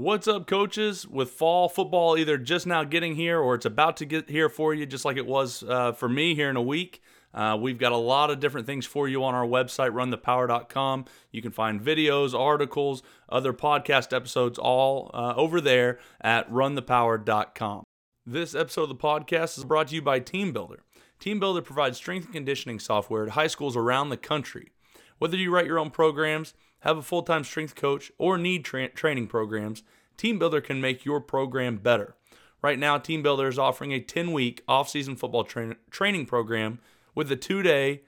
What's up, coaches? With fall football either just now getting here or it's about to get here for you, just like it was uh, for me here in a week. Uh, we've got a lot of different things for you on our website, runthepower.com. You can find videos, articles, other podcast episodes all uh, over there at runthepower.com. This episode of the podcast is brought to you by TeamBuildr. TeamBuildr provides strength and conditioning software to high schools around the country. Whether you write your own programs, have a full time strength coach, or need tra- training programs, TeamBuildr can make your program better. Right now, TeamBuildr is offering a 10 week off-season football tra- training program with a two day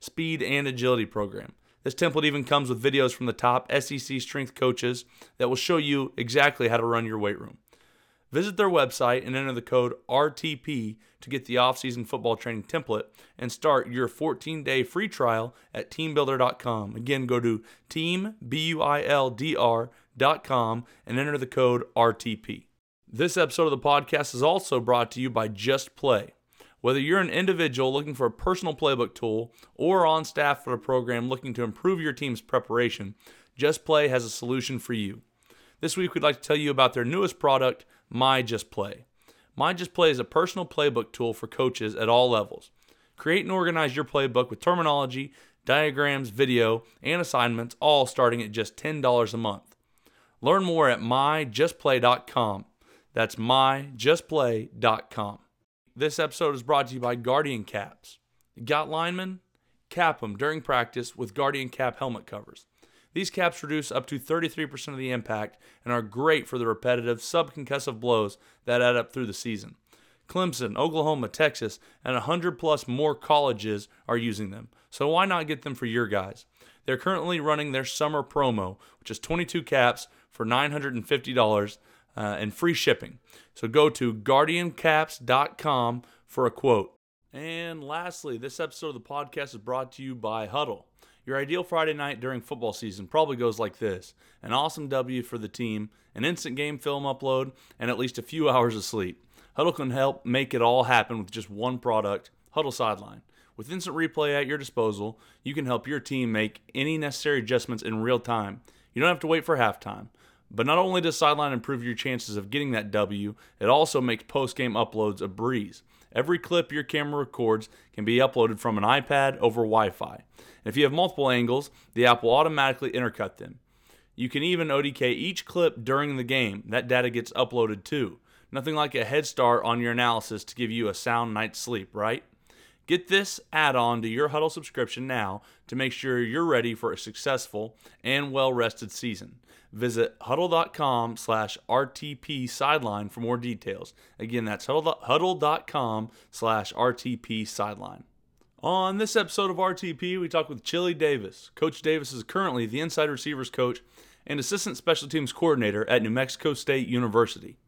speed and agility program. This template even comes with videos from the top SEC strength coaches that will show you exactly how to run your weight room. Visit their website and enter the code RTP to get the off-season football training template and start your 14-day free trial at teambuildr.com. Again, go to teambuildr.com and enter the code RTP. This episode of the podcast is also brought to you by Just Play. Whether you're an individual looking for a personal playbook tool or on staff for a program looking to improve your team's preparation, Just Play has a solution for you. This week, we'd like to tell you about their newest product, My Just Play. My Just Play is a personal playbook tool for coaches at all levels. Create and organize your playbook with terminology, diagrams, video, and assignments, all starting at just $10 a month. Learn more at myjustplay.com. That's myjustplay.com. This episode is brought to you by Guardian Caps. Got linemen? Cap them during practice with Guardian Cap helmet covers. These caps reduce up to 33% of the impact and are great for the repetitive subconcussive blows that add up through the season. Clemson, Oklahoma, Texas, and 100 plus more colleges are using them. So why not get them for your guys? They're currently running their summer promo, which is 22 caps for $950 uh, and free shipping. So go to guardiancaps.com for a quote. And lastly, this episode of the podcast is brought to you by Huddle. Your ideal Friday night during football season probably goes like this an awesome W for the team, an instant game film upload, and at least a few hours of sleep. Huddle can help make it all happen with just one product Huddle Sideline. With instant replay at your disposal, you can help your team make any necessary adjustments in real time. You don't have to wait for halftime. But not only does Sideline improve your chances of getting that W, it also makes post game uploads a breeze. Every clip your camera records can be uploaded from an iPad over Wi Fi. If you have multiple angles, the app will automatically intercut them. You can even ODK each clip during the game. That data gets uploaded too. Nothing like a head start on your analysis to give you a sound night's sleep, right? Get this add on to your Huddle subscription now to make sure you're ready for a successful and well rested season. Visit huddle.com slash RTP sideline for more details. Again, that's huddle.com slash RTP sideline. On this episode of RTP, we talk with Chili Davis. Coach Davis is currently the inside receivers coach and assistant special teams coordinator at New Mexico State University.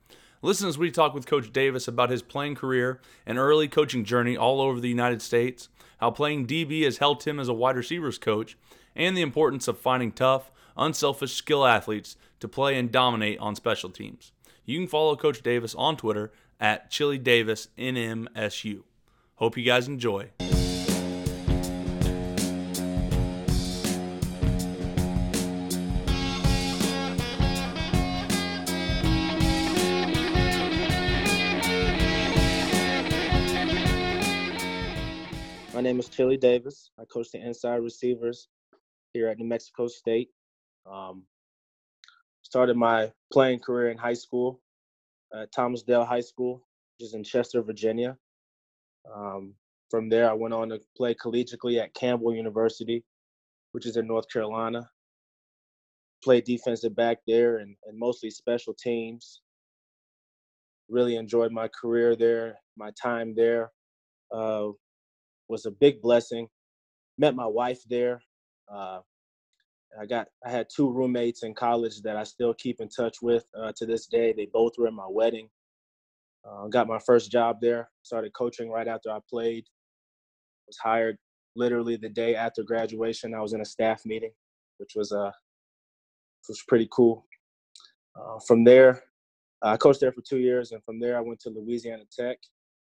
Listen as we talk with Coach Davis about his playing career and early coaching journey all over the United States, how playing DB has helped him as a wide receivers coach, and the importance of finding tough, unselfish skill athletes to play and dominate on special teams. You can follow Coach Davis on Twitter at Chili Davis NMSU. Hope you guys enjoy. Name is Chili Davis. I coach the inside receivers here at New Mexico State. Um, started my playing career in high school at Thomas Dale High School, which is in Chester, Virginia. Um, from there, I went on to play collegiately at Campbell University, which is in North Carolina. Played defensive back there and, and mostly special teams. Really enjoyed my career there, my time there. Uh, was a big blessing. Met my wife there. Uh, I got I had two roommates in college that I still keep in touch with uh, to this day. They both were in my wedding. Uh, got my first job there. Started coaching right after I played. Was hired literally the day after graduation. I was in a staff meeting, which was uh was pretty cool. Uh, from there, I coached there for two years, and from there I went to Louisiana Tech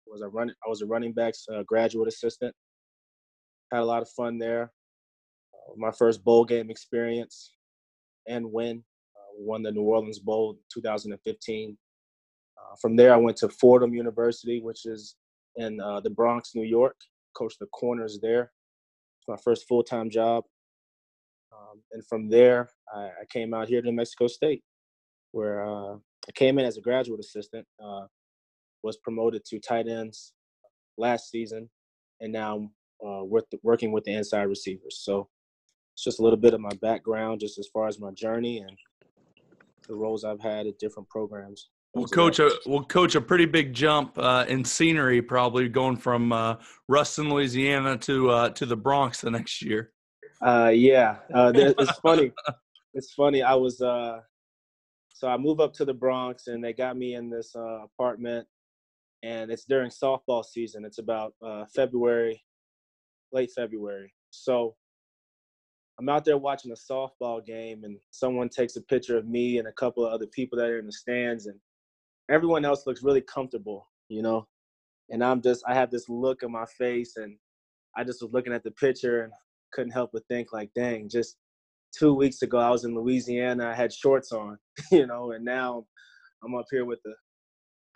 was a run I was a running backs uh, graduate assistant. Had a lot of fun there. Uh, my first bowl game experience and win uh, won the New Orleans Bowl 2015. Uh, from there, I went to Fordham University, which is in uh, the Bronx, New York. Coached the corners there. It's my first full time job. Um, and from there, I, I, came out here to New Mexico State, where uh, I came in as a graduate assistant, uh, was promoted to tight ends last season, and now uh, work, working with the inside receivers. So it's just a little bit of my background, just as far as my journey and the roles I've had at different programs. Well, coach, a, well, coach, a pretty big jump uh, in scenery, probably going from uh, Ruston, Louisiana, to uh, to the Bronx the next year. Uh, yeah, uh, it's funny. it's funny. I was uh, so I moved up to the Bronx, and they got me in this apartment, and it's during softball season. It's about uh, February, late February. So I'm out there watching a softball game, and someone takes a picture of me and a couple of other people that are in the stands, and everyone else looks really comfortable, you know. And I'm just, I have this look on my face, and I just was looking at the picture and couldn't help but think, like, dang, just two weeks ago I was in Louisiana, I had shorts on, you know, and now I'm up here with the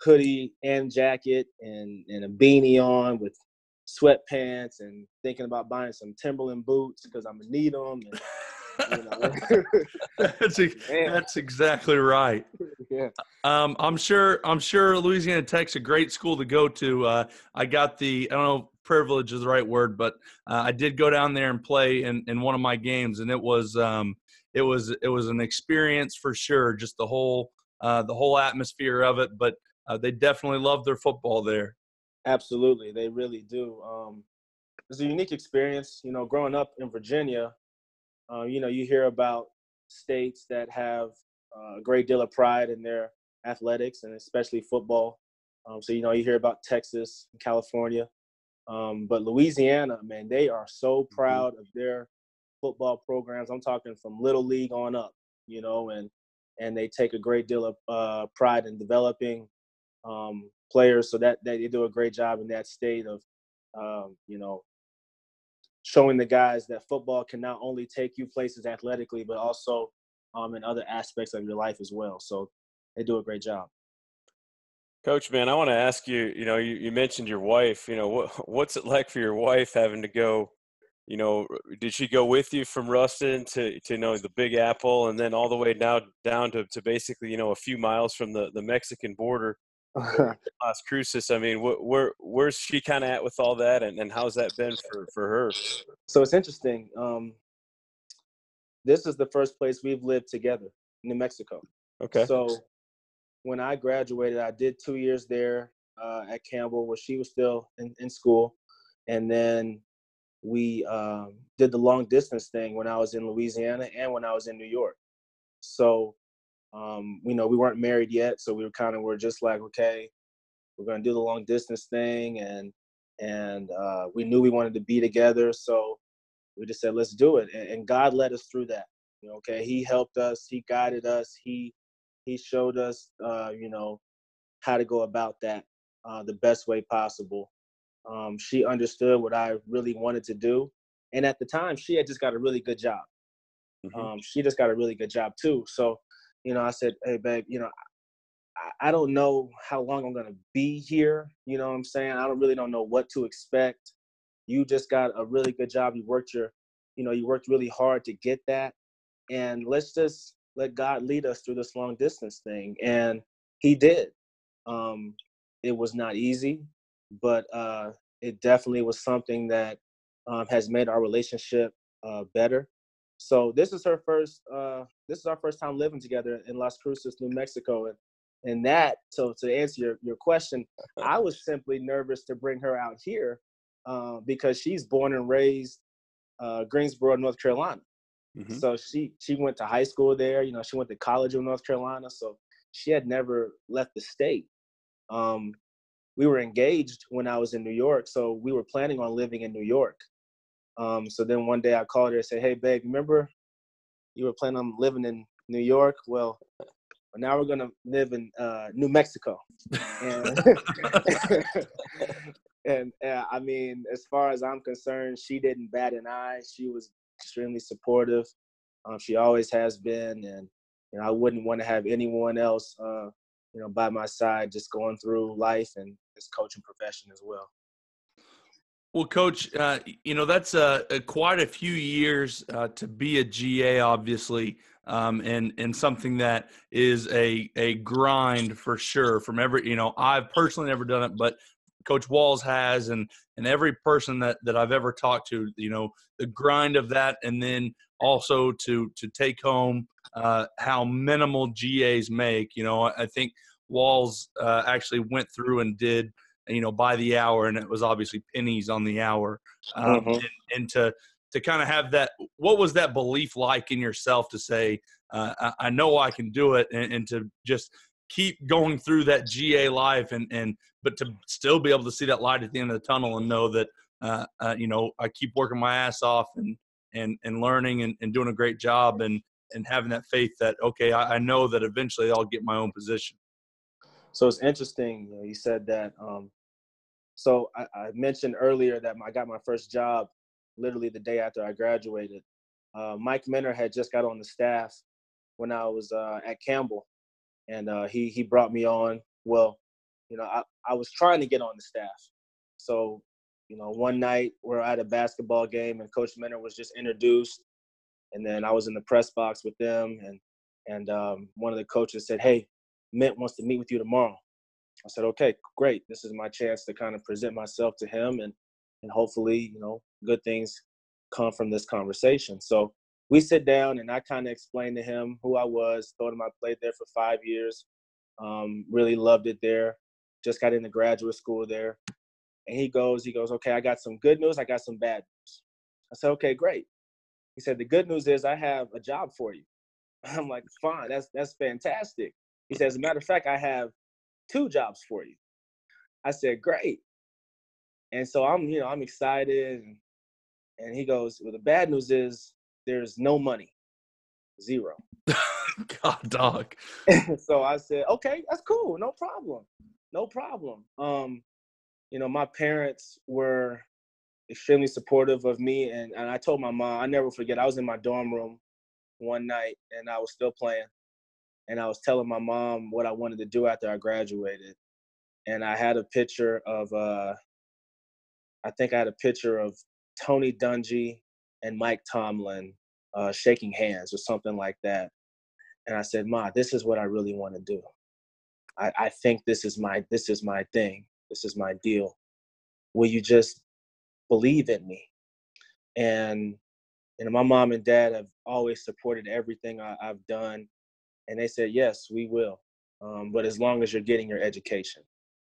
hoodie and jacket and and a beanie on with sweatpants and thinking about buying some Timberland boots because I'm gonna need them. And, you know. that's, that's exactly right. Yeah. Um, I'm sure. I'm sure Louisiana Tech's a great school to go to. Uh, I got the. I don't know. Privilege is the right word, but uh, I did go down there and play in, in one of my games, and it was um, it was it was an experience for sure. Just the whole uh, the whole atmosphere of it, but uh, they definitely love their football there. Absolutely, they really do. Um, it's a unique experience. You know, growing up in Virginia, uh, you know, you hear about states that have uh, a great deal of pride in their athletics and especially football. Um, so you know, you hear about Texas, and California, um, but Louisiana, man, they are so mm-hmm. proud of their football programs. I'm talking from little league on up, you know, and and they take a great deal of uh, pride in developing um, players. So that, that they do a great job in that state of, um, you know, showing the guys that football can not only take you places athletically, but also um, in other aspects of your life as well. So they do a great job. Coach, man, I want to ask you. You know, you, you mentioned your wife. You know, what what's it like for your wife having to go? You know, did she go with you from Ruston to to you know the Big Apple, and then all the way now down to, to basically you know a few miles from the the Mexican border? Las Cruces. I mean, wh- where where's she kind of at with all that, and, and how's that been for for her? So it's interesting. Um, this is the first place we've lived together, New Mexico. Okay. So when I graduated, I did two years there uh, at Campbell, where she was still in, in school, and then we um, did the long distance thing when I was in Louisiana and when I was in New York. So um, you know, we weren't married yet, so we were kind of were just like, okay, we're gonna do the long distance thing, and and uh, we knew we wanted to be together, so we just said, let's do it, and, and God led us through that. You know, okay, He helped us, He guided us, He He showed us, uh, you know, how to go about that uh, the best way possible. Um, she understood what I really wanted to do, and at the time, she had just got a really good job. Mm-hmm. Um, she just got a really good job too. So you know, I said, hey, babe, you know, I, I don't know how long I'm gonna be here. You know what I'm saying? I don't really don't know what to expect. You just got a really good job. You worked your, you know, you worked really hard to get that. And let's just let God lead us through this long distance thing. And he did. Um, it was not easy, but uh, it definitely was something that um, has made our relationship uh, better. So this is her first. Uh, this is our first time living together in Las Cruces, New Mexico, and and that. So to answer your your question, I was simply nervous to bring her out here uh, because she's born and raised uh, Greensboro, North Carolina. Mm-hmm. So she she went to high school there. You know, she went to college in North Carolina. So she had never left the state. Um, we were engaged when I was in New York, so we were planning on living in New York. Um, so then one day I called her and said, "Hey, babe, remember you were planning on living in New York? Well, now we're gonna live in uh, New Mexico." And, and uh, I mean, as far as I'm concerned, she didn't bat an eye. She was extremely supportive. Um, she always has been, and you know, I wouldn't want to have anyone else, uh, you know, by my side, just going through life and this coaching profession as well. Well, Coach, uh, you know that's uh, quite a few years uh, to be a GA, obviously, um, and and something that is a a grind for sure. From every, you know, I've personally never done it, but Coach Walls has, and and every person that that I've ever talked to, you know, the grind of that, and then also to to take home uh, how minimal GAs make. You know, I think Walls uh, actually went through and did you know by the hour and it was obviously pennies on the hour um, mm-hmm. and, and, to to kind of have that what was that belief like in yourself to say uh, I, I, know i can do it and, and, to just keep going through that ga life and and but to still be able to see that light at the end of the tunnel and know that uh, uh, you know i keep working my ass off and and and learning and, and doing a great job and and having that faith that okay I, I know that eventually i'll get my own position so it's interesting you, know, you said that um, so I, I, mentioned earlier that I got my first job literally the day after I graduated. Uh, Mike Minter had just got on the staff when I was uh, at Campbell, and uh, he he brought me on. Well, you know, I, I was trying to get on the staff. So, you know, one night we're at a basketball game and Coach Minter was just introduced, and then I was in the press box with them, and and um, one of the coaches said, "Hey, Mint wants to meet with you tomorrow." I said, okay, great. This is my chance to kind of present myself to him and and hopefully, you know, good things come from this conversation. So we sit down and I kind of explained to him who I was, told him I played there for five years, um, really loved it there, just got into graduate school there. And he goes, he goes, okay, I got some good news, I got some bad news. I said, okay, great. He said, the good news is I have a job for you. I'm like, fine, that's that's fantastic. He says, as a matter of fact, I have two jobs for you. I said, great. And so I'm, you know, I'm excited. And, and he goes, well, the bad news is there's no money, zero. God, dog. so I said, okay, that's cool. No problem. No problem. Um, you know, my parents were extremely supportive of me. And, and I told my mom, I never forget, I was in my dorm room one night and I was still playing and I was telling my mom what I wanted to do after I graduated. And I had a picture of, uh, I think I had a picture of Tony Dungy and Mike Tomlin uh, shaking hands or something like that. And I said, Ma, this is what I really want to do. I, I think this is my this is my thing. This is my deal. Will you just believe in me? And you know, my mom and dad have always supported everything I, have done and they said, yes, we will. Um, but as long as you're getting your education.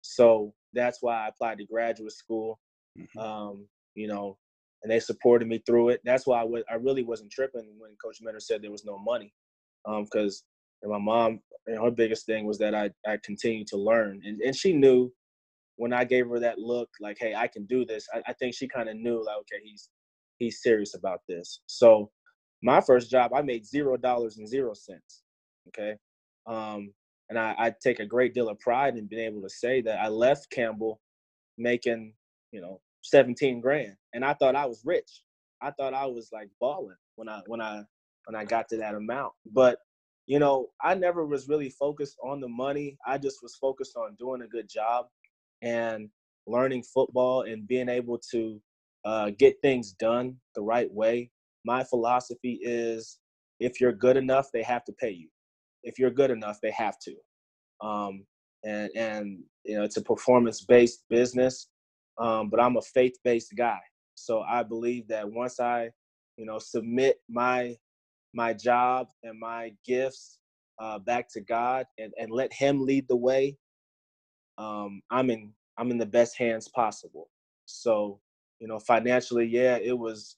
So that's why I applied to graduate school. Mm-hmm. Um, you know, and they supported me through it. That's why I, w- I really wasn't tripping when Coach Minter said there was no money, because um, my mom, you know, her biggest thing was that I I continued to learn, and and she knew when I gave her that look, like, hey, I can do this. I, I think she kind of knew, like, okay, he's he's serious about this. So my first job, I made zero dollars and zero cents. Okay. Um, and I, I take a great deal of pride in being able to say that I left Campbell making, you know, 17 grand. And I thought I was rich. I thought I was like balling when I when I when I got to that amount. But you know, I never was really focused on the money. I just was focused on doing a good job and learning football and being able to uh, get things done the right way. My philosophy is if you're good enough, they have to pay you if you're good enough, they have to. Um, and and you know it's a performance based business, um, but I'm a faith based guy. So I believe that once I, you know, submit my my job and my gifts uh, back to God and, and let Him lead the way, um, I'm in I'm in the best hands possible. So you know, financially, yeah, it was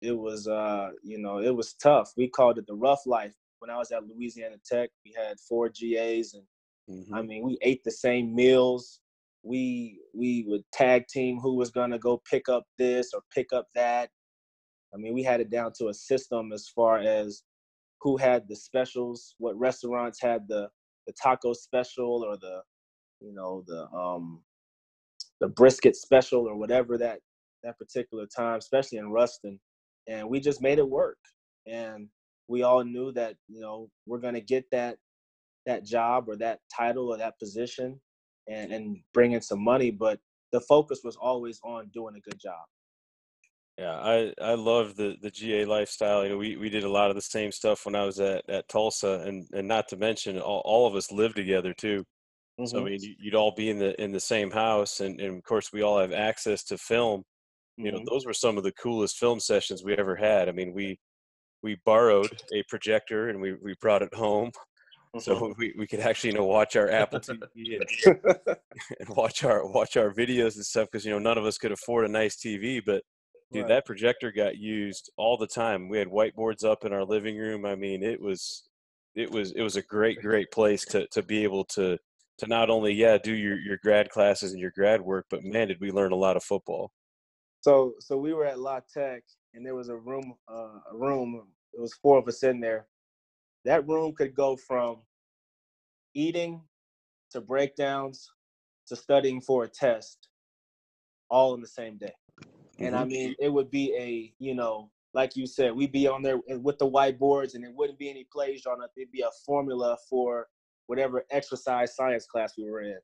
it was uh you know it was tough. We called it the rough life when I was at Louisiana Tech, we had four GAs, and mm-hmm. I mean, we ate the same meals. We we would tag team who was gonna go pick up this or pick up that. I mean, we had it down to a system as far as who had the specials, what restaurants had the the taco special or the you know the um the brisket special or whatever that that particular time, especially in Ruston, and we just made it work. And we all knew that you know we're gonna get that that job or that title or that position and and bring in some money, but the focus was always on doing a good job. Yeah, I I love the the GA lifestyle. You know, we we did a lot of the same stuff when I was at at Tulsa, and and not to mention all, all of us lived together too. Mm-hmm. So I mm-hmm. mean, you'd all be in the in the same house, and and of course we all have access to film. You know, mm-hmm. those were some of the coolest film sessions we ever had. I mean, we we borrowed a projector and we we brought it home. So mm-hmm. we, we could actually you know watch our Apple TV and, and watch our watch our videos and stuff because you know none of us could afford a nice TV, but Dude, right. that projector got used all the time. We had whiteboards up in our living room. I mean, it was it was it was a great great place to to be able to to not only yeah do your your grad classes and your grad work, but man, did we learn a lot of football. So so we were at La Tech, and there was a room uh, a room. It was four of us in there. That room could go from eating to breakdowns to studying for a test, all in the same day. And mm-hmm. I mean, it would be a, you know, like you said, we'd be on there with the whiteboards and it wouldn't be any plays drawn up. It'd be a formula for whatever exercise science class we were in.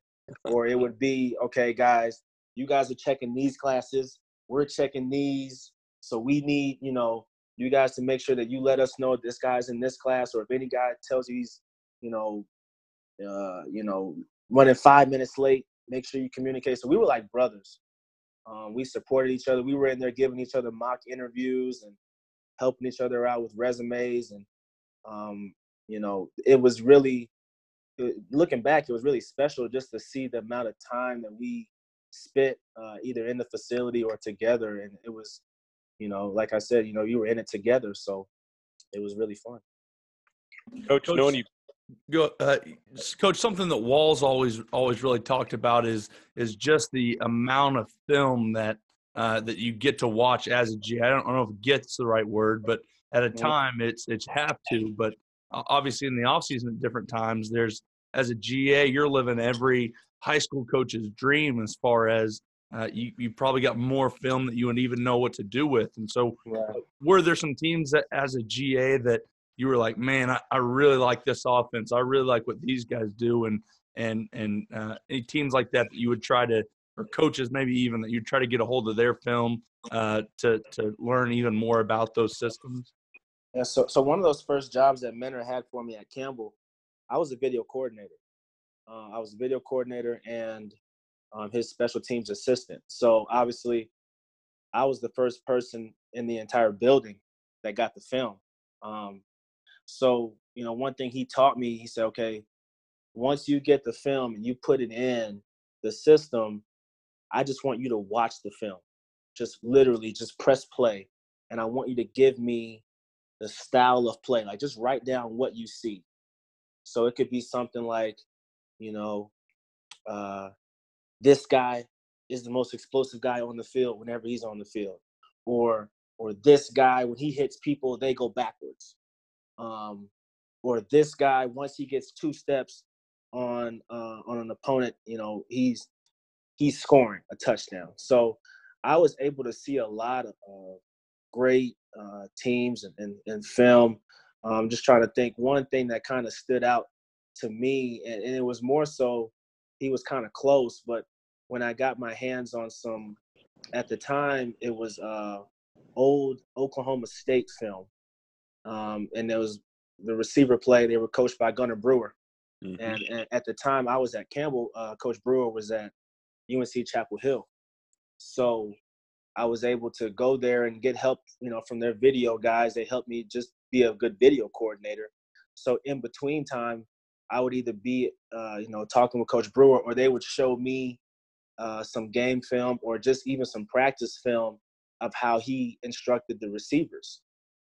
or it would be, okay, guys, you guys are checking these classes. We're checking these. So we need, you know, you guys to make sure that you let us know this guy's in this class or if any guy tells you he's, you know, uh, you know, running five minutes late, make sure you communicate. So we were like brothers. Um, we supported each other. We were in there giving each other mock interviews and helping each other out with resumes. And, um, you know, it was really, looking back, it was really special just to see the amount of time that we spent uh, either in the facility or together. And it was, you know, like I said, you know, you were in it together. So it was really fun. Coach, Coach knowing you Go, uh, coach something that walls always always really talked about is is just the amount of film that uh, that you get to watch as a G. I don't, I don't know if "gets" the right word, but at a time it's it's have to. But obviously in the off season at different times, there's as a GA, you're living every high school coach's dream as far as uh, you, you probably got more film that you wouldn't even know what to do with. And so, right. were there some teams that, as a GA, that you were like, man, I, I really like this offense. I really like what these guys do, and and and uh, any teams like that that you would try to, or coaches maybe even that you'd try to get a hold of their film uh, to to learn even more about those systems. Yeah, so so one of those first jobs that Minter had for me at Campbell, I was a video coordinator. Uh, I was a video coordinator and um, his special teams assistant. So obviously, I was the first person in the entire building that got the film. Um, so, you know, one thing he taught me, he said, okay, once you get the film and you put it in the system, I just want you to watch the film. Just literally just press play. And I want you to give me the style of play. Like just write down what you see. So it could be something like, you know, uh, this guy is the most explosive guy on the field whenever he's on the field. Or or this guy when he hits people, they go backwards um, or this guy once he gets two steps on uh, on an opponent, you know, he's he's scoring a touchdown. So I was able to see a lot of uh, great uh, teams and, and, and film. I'm um, just trying to think one thing that kind of stood out to me, and, and it was more so he was kind of close, but when I got my hands on some, at the time it was uh, old Oklahoma State film um, and there was the receiver play. They were coached by Gunter Brewer, mm-hmm. and, and, at the time I was at Campbell. Uh, Coach Brewer was at UNC Chapel Hill, so I was able to go there and get help, you know, from their video guys. They helped me just be a good video coordinator. So in between time, I would either be, uh, you know, talking with Coach Brewer, or they would show me uh, some game film, or just even some practice film of how he instructed the receivers.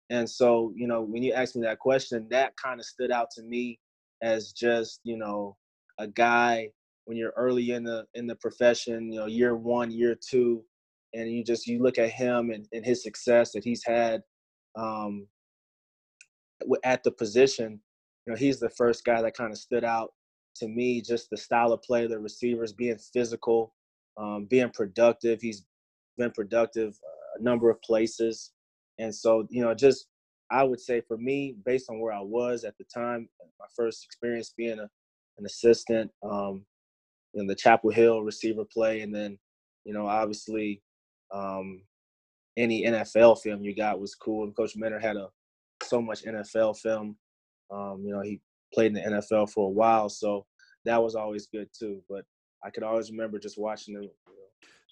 And so, you know, when you asked me that question, that kind of stood out to me as just, you know, a guy when you're early in the in the profession, you know, year one, year two, and you just you look at him and, and his success that he's had um, at the position. You know, he's the first guy that kind of stood out to me. Just the style of play, the receivers being physical, um, being productive. He's been productive a number of places. And so, you know, just I would say for me, based on where I was at the time, my first experience being a, an assistant um, in the Chapel Hill receiver play, and then you know obviously um, any NFL film you got was cool. And Coach Minter had a so much NFL film. Um, you know, he played in the NFL for a while, so that was always good too. But I could always remember just watching them. You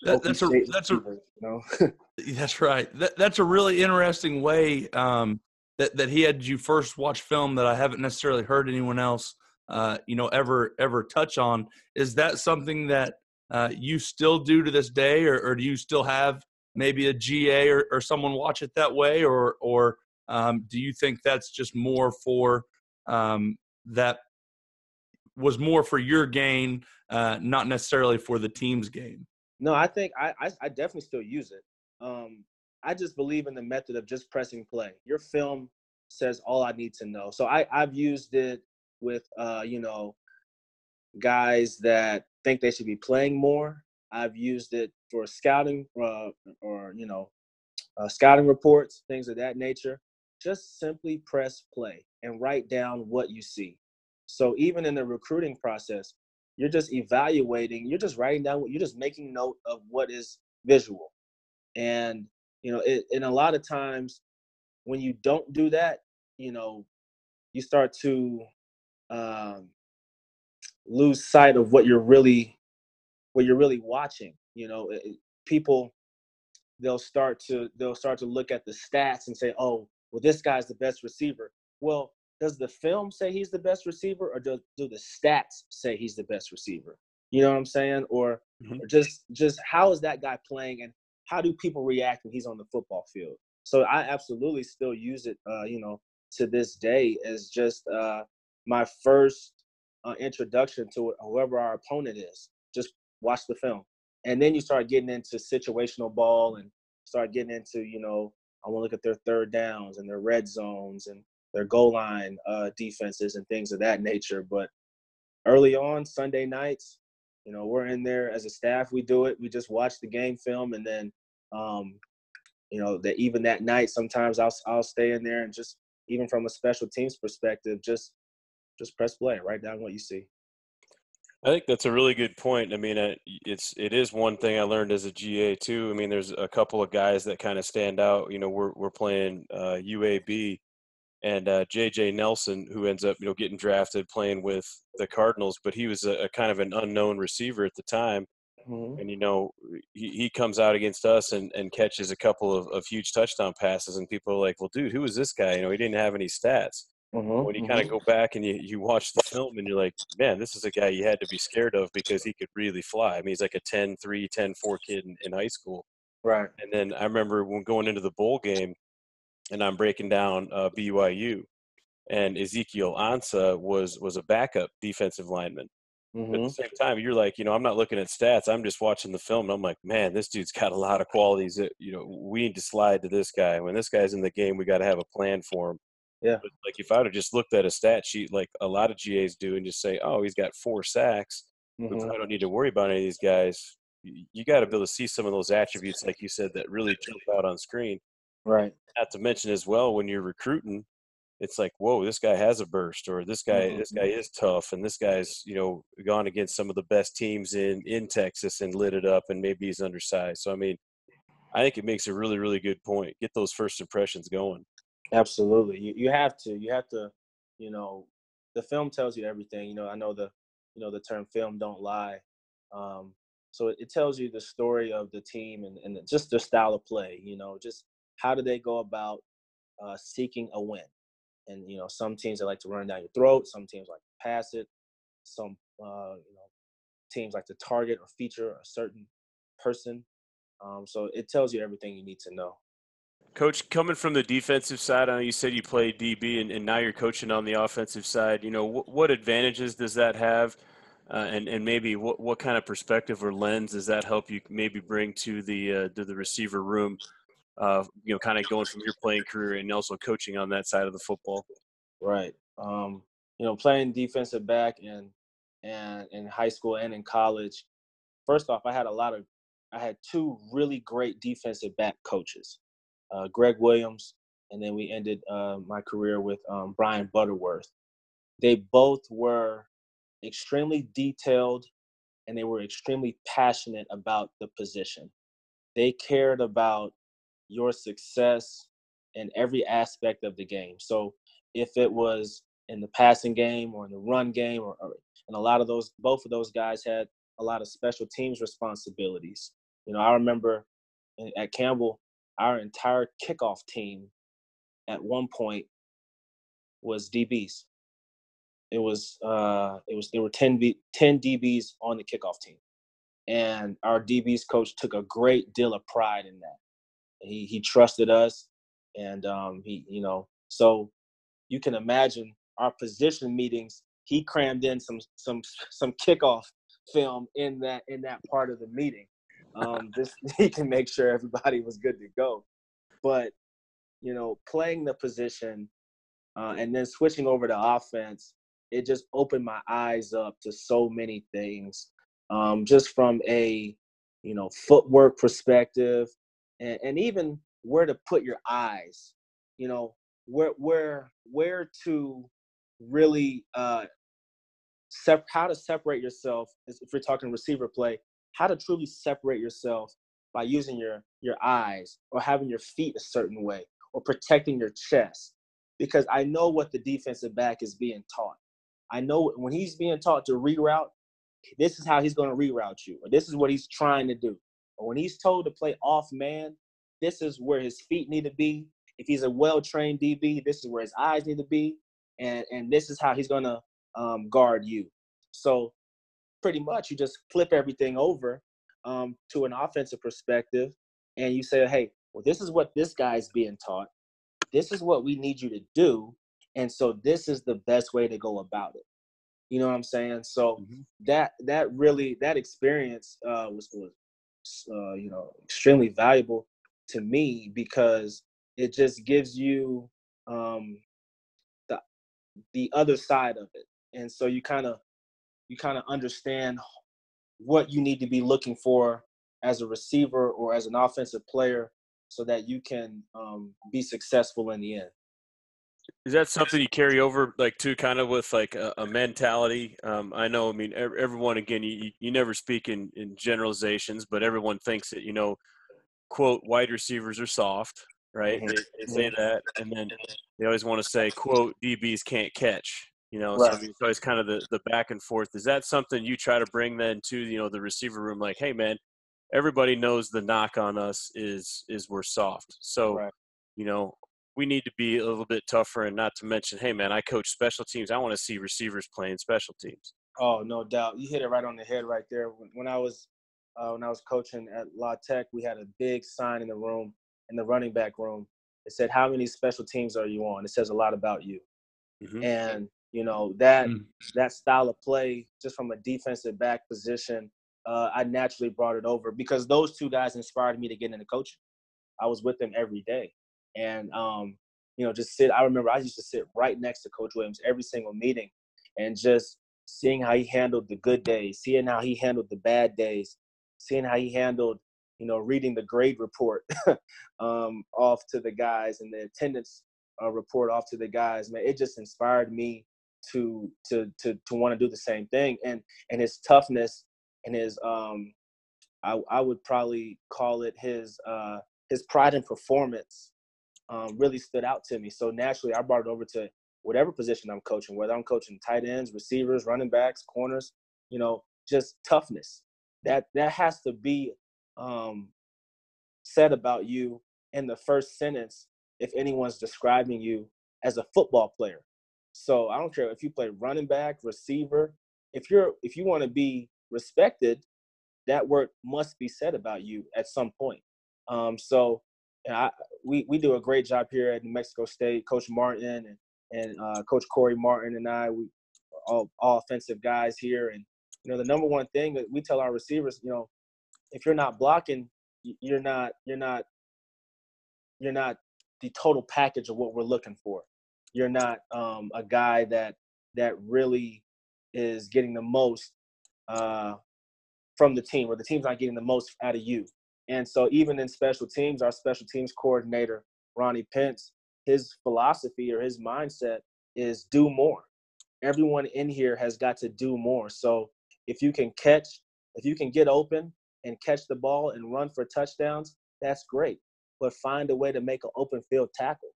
know, that, that's a that's a you know? that's right. That, that's a really interesting way um, that that he had you first watch film that I haven't necessarily heard anyone else uh, you know ever ever touch on. Is that something that uh, you still do to this day, or, or do you still have maybe a GA or, or someone watch it that way, or or um, do you think that's just more for um, that was more for your gain, uh, not necessarily for the team's gain? No, I think I, I, I definitely still use it. Um, I just believe in the method of just pressing play. Your film says all I need to know. So I, I've used it with, uh, you know, guys that think they should be playing more. I've used it for scouting uh, or, you know, uh, scouting reports, things of that nature. Just simply press play and write down what you see. So even in the recruiting process, you're just evaluating, you're just writing down, what you're just making note of what is visual. And, you know, it, and a lot of times when you don't do that, you know, you start to um, lose sight of what you're really, what you're really watching. You know, it, people, they'll start to, they'll start to look at the stats and say, oh, well, this guy's the best receiver. Well, does the film say he's the best receiver or do, do the stats say he's the best receiver? You know what i'm saying? Or, mm-hmm. or just just how is that guy playing and how do people react when he's on the football field? So i absolutely still use it uh, you know to this day as just uh, my first uh, introduction to whoever our opponent is. Just watch the film. And then you start getting into situational ball and start getting into you know i want to look at their third downs and their red zones and their goal line uh, defenses and things of that nature. But early on Sunday nights, you know, we're in there as a staff. We do it. We just watch the game film, and then, um, you know, that even that night, sometimes I'll I'll stay in there and just even from a special teams perspective, just just press play, write down what you see. I think that's a really good point. I mean, it's it is one thing I learned as a GA too. I mean, there's a couple of guys that kind of stand out. You know, we're we're playing uh, UAB, and uh, J.J. Nelson, who ends up you know getting drafted playing with the Cardinals, but he was a, a kind of an unknown receiver at the time. Mm-hmm. And you know he, he comes out against us and, and catches a couple of, of huge touchdown passes, and people are like, "Well, dude, who is this guy? You know, he didn't have any stats." Mm-hmm. When you kind of mm-hmm. go back and you, you watch the film and you're like, man, this is a guy you had to be scared of because he could really fly. I mean, he's like a 10 3, 10 4 kid in, in high school. Right. And then I remember when going into the bowl game, and I'm breaking down uh, BYU, and Ezekiel Ansah was was a backup defensive lineman. Mm-hmm. At the mm-hmm. same time, you're like, you know, I'm not looking at stats. I'm just watching the film, and I'm like, man, this dude's got a lot of qualities. That you know, we need to slide to this guy. When this guy's in the game, we got to have a plan for him. Yeah. But like if I would have just looked at a stat sheet, like a lot of GAs do, and just say, oh, he's got four sacks, mm-hmm. I don't need to worry about any of these guys. You got to be able to see some of those attributes, like you said, that really jump out on screen. Right. Not to mention as well when you're recruiting, it's like, whoa, this guy has a burst, or this guy, mm-hmm. this guy is tough, and this guy's, you know, gone against some of the best teams in in Texas and lit it up, and maybe he's undersized. So I mean, I think it makes a really, really good point. Get those first impressions going. Absolutely, you you have to, you have to, you know, the film tells you everything. You know, I know the, you know, the term film don't lie. Um, so it, it tells you the story of the team and, and just their style of play. You know, just how do they go about uh, seeking a win? And you know, some teams they like to run down your throat. Some teams like to pass it. Some uh, you know, teams like to target or feature a certain person. Um, so it tells you everything you need to know. Coach, coming from the defensive side, I know you said you played DB, and, and now you're coaching on the offensive side. You know, what, what advantages does that have, uh, and and maybe what, what kind of perspective or lens does that help you maybe bring to the uh, to the receiver room uh, you know, kind of going from your playing career and also coaching on that side of the football? Right. Um, you know, playing defensive back and and in high school and in college. First off, I had a lot of, I had two really great defensive back coaches, uh, Greg Williams and then we ended uh, my career with um, Brian Butterworth. They both were extremely detailed and they were extremely passionate about the position. They cared about your success in every aspect of the game. So if it was in the passing game or in the run game, or, or and a lot of those, both of those guys had a lot of special teams responsibilities. You know, I remember at Campbell, our entire kickoff team at one point was DBs. It was uh, it was there were 10, B, 10 DBs on the kickoff team, and our DBs coach took a great deal of pride in that. He he trusted us, and um, he you know so you can imagine our position meetings. He crammed in some some some kickoff film in that in that part of the meeting. Um, just he can make sure everybody was good to go. But you know, playing the position uh, and then switching over to offense, it just opened my eyes up to so many things, um, just from a you know footwork perspective, and, and even where to put your eyes. You know, where where where to really uh, sep- how to separate yourself if you're talking receiver play, how to truly separate yourself by using your your eyes or having your feet a certain way or protecting your chest because I know what the defensive back is being taught. I know when he's being taught to reroute, this is how he's going to reroute you, or this is what he's trying to do. Or when he's told to play off man, this is where his feet need to be. If he's a well trained DB, this is where his eyes need to be, and and this is how he's going to um, guard you. So pretty much, you just flip everything over um, to an offensive perspective, and you say, hey, well, this is what this guy's being taught. This is what we need you to do. And so this is the best way to go about it. You know what I'm saying? So mm-hmm. that that really that experience uh, was was uh, you know extremely valuable to me because it just gives you um, the the other side of it, and so you kind of you kind of understand what you need to be looking for as a receiver or as an offensive player so that you can um, be successful in the end. Is that something you carry over, like, to kind of with like a, a mentality? Um, I know, I mean, everyone, again, you, you never speak in, in generalizations, but everyone thinks that, you know, quote, wide receivers are soft, right? Mm-hmm. They, they, say that. And then they always want to say, quote, DBs can't catch, you know, right. so I mean, it's always kind of the, the back and forth. Is that something you try to bring then to, you know, the receiver room? Like, hey, man, everybody knows the knock on us is is we're soft. So, right. you know, we need to be a little bit tougher and not to mention, hey man, I coach special teams. I want to see receivers playing special teams. Oh, no doubt. You hit it right on the head right there. When, when I was uh, when I was coaching at La Tech, we had a big sign in the room, in the running back room. It said, "How many special teams are you on?" It says a lot about you. Mm-hmm. And you know that mm-hmm. that style of play, just from a defensive back position, uh, I naturally brought it over because those two guys inspired me to get into coaching. I was with them every day, and um, you know, just sit. I remember I used to sit right next to Coach Williams every single meeting, and just seeing how he handled the good days, seeing how he handled the bad days, seeing how he handled, you know, reading the grade report um, off to the guys and the attendance uh, report off to the guys. Man, it just inspired me to to to to want to do the same thing, and and his toughness and his um I, I would probably call it his uh his pride in performance um, really stood out to me. So naturally, I brought it over to whatever position I'm coaching, whether I'm coaching tight ends, receivers, running backs, corners. You know, just toughness. That that has to be um, said about you in the first sentence if anyone's describing you as a football player. So I don't care if you play running back, receiver. If you're if you want to be respected, that word must be said about you at some point. Um, so I, we we do a great job here at New Mexico State. Coach Martin and and uh, Coach Corey Martin and I, we all, all offensive guys here. And you know, the number one thing that we tell our receivers, you know, if you're not blocking, you're not you're not you're not the total package of what we're looking for. You're not um, a guy that that really is getting the most uh, from the team, or the team's not getting the most out of you. And so, even in special teams, our special teams coordinator, Ronnie Pence, his philosophy or his mindset is do more. Everyone in here has got to do more. So if you can catch, if you can get open and catch the ball and run for touchdowns, that's great. But find a way to make an open field tackle.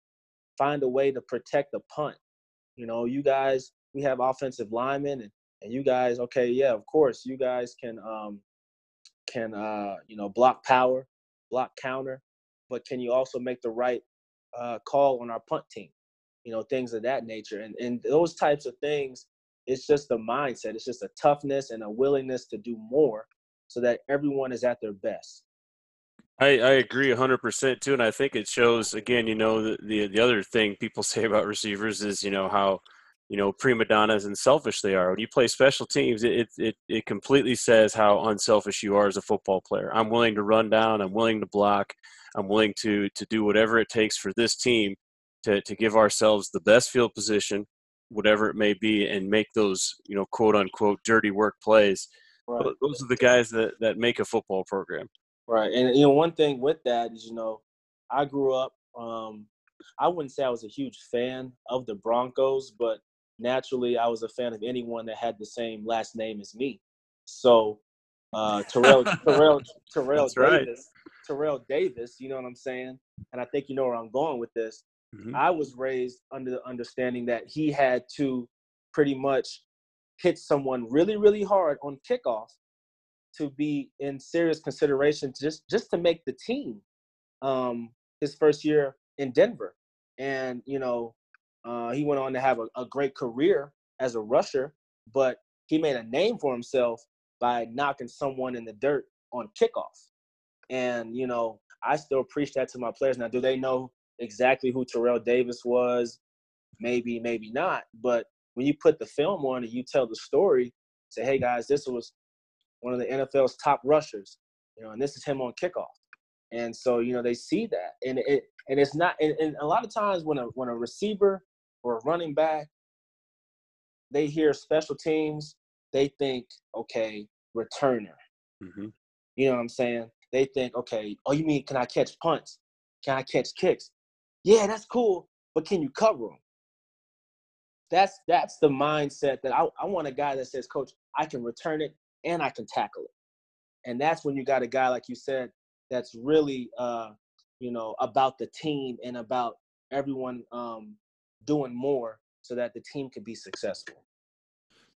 Find a way to protect the punt. You know, you guys, we have offensive linemen and, and you guys, okay, yeah, of course, you guys can um can uh, you know, block power, block counter, but can you also make the right uh, call on our punt team? You know, things of that nature. And and those types of things, it's just a mindset. It's just a toughness and a willingness to do more so that everyone is at their best. I, I agree 100% too. And I think it shows, again, you know, the, the, the other thing people say about receivers is, you know, how, you know, prima donnas and selfish they are. When you play special teams, it, it, it completely says how unselfish you are as a football player. I'm willing to run down. I'm willing to block. I'm willing to, to do whatever it takes for this team to, to give ourselves the best field position, whatever it may be, and make those, you know, quote unquote, dirty work plays. Right. Those are the guys that, that make a football program. Right. And, you know, one thing with that is, you know, I grew up, um, I wouldn't say I was a huge fan of the Broncos, but naturally I was a fan of anyone that had the same last name as me. So uh, Terrell, Terrell, Terrell Davis, right. Terrell Davis, you know what I'm saying? And I think you know where I'm going with this. Mm-hmm. I was raised under the understanding that he had to pretty much hit someone really, really hard on kickoff to be in serious consideration just just to make the team um, his first year in Denver. And you know, uh, he went on to have a, a great career as a rusher, but he made a name for himself by knocking someone in the dirt on kickoff. And you know, I still preach that to my players. Now, do they know exactly who Terrell Davis was? Maybe, maybe not. But when you put the film on and you tell the story, say, "Hey guys, this was one of the NFL's top rushers," you know, and this is him on kickoff. And so, you know, they see that, and it and it's not. And, and a lot of times, when a when a receiver or a running back, they hear special teams, they think, okay, returner. Mm-hmm. You know what I'm saying? They think, okay, oh, you mean can I catch punts? Can I catch kicks? Yeah, that's cool, but can you cover them? That's that's the mindset that I, I want a guy that says, Coach, I can return it and I can tackle it. And that's when you got a guy like you said that's really uh, you know about the team and about everyone um, doing more so that the team can be successful.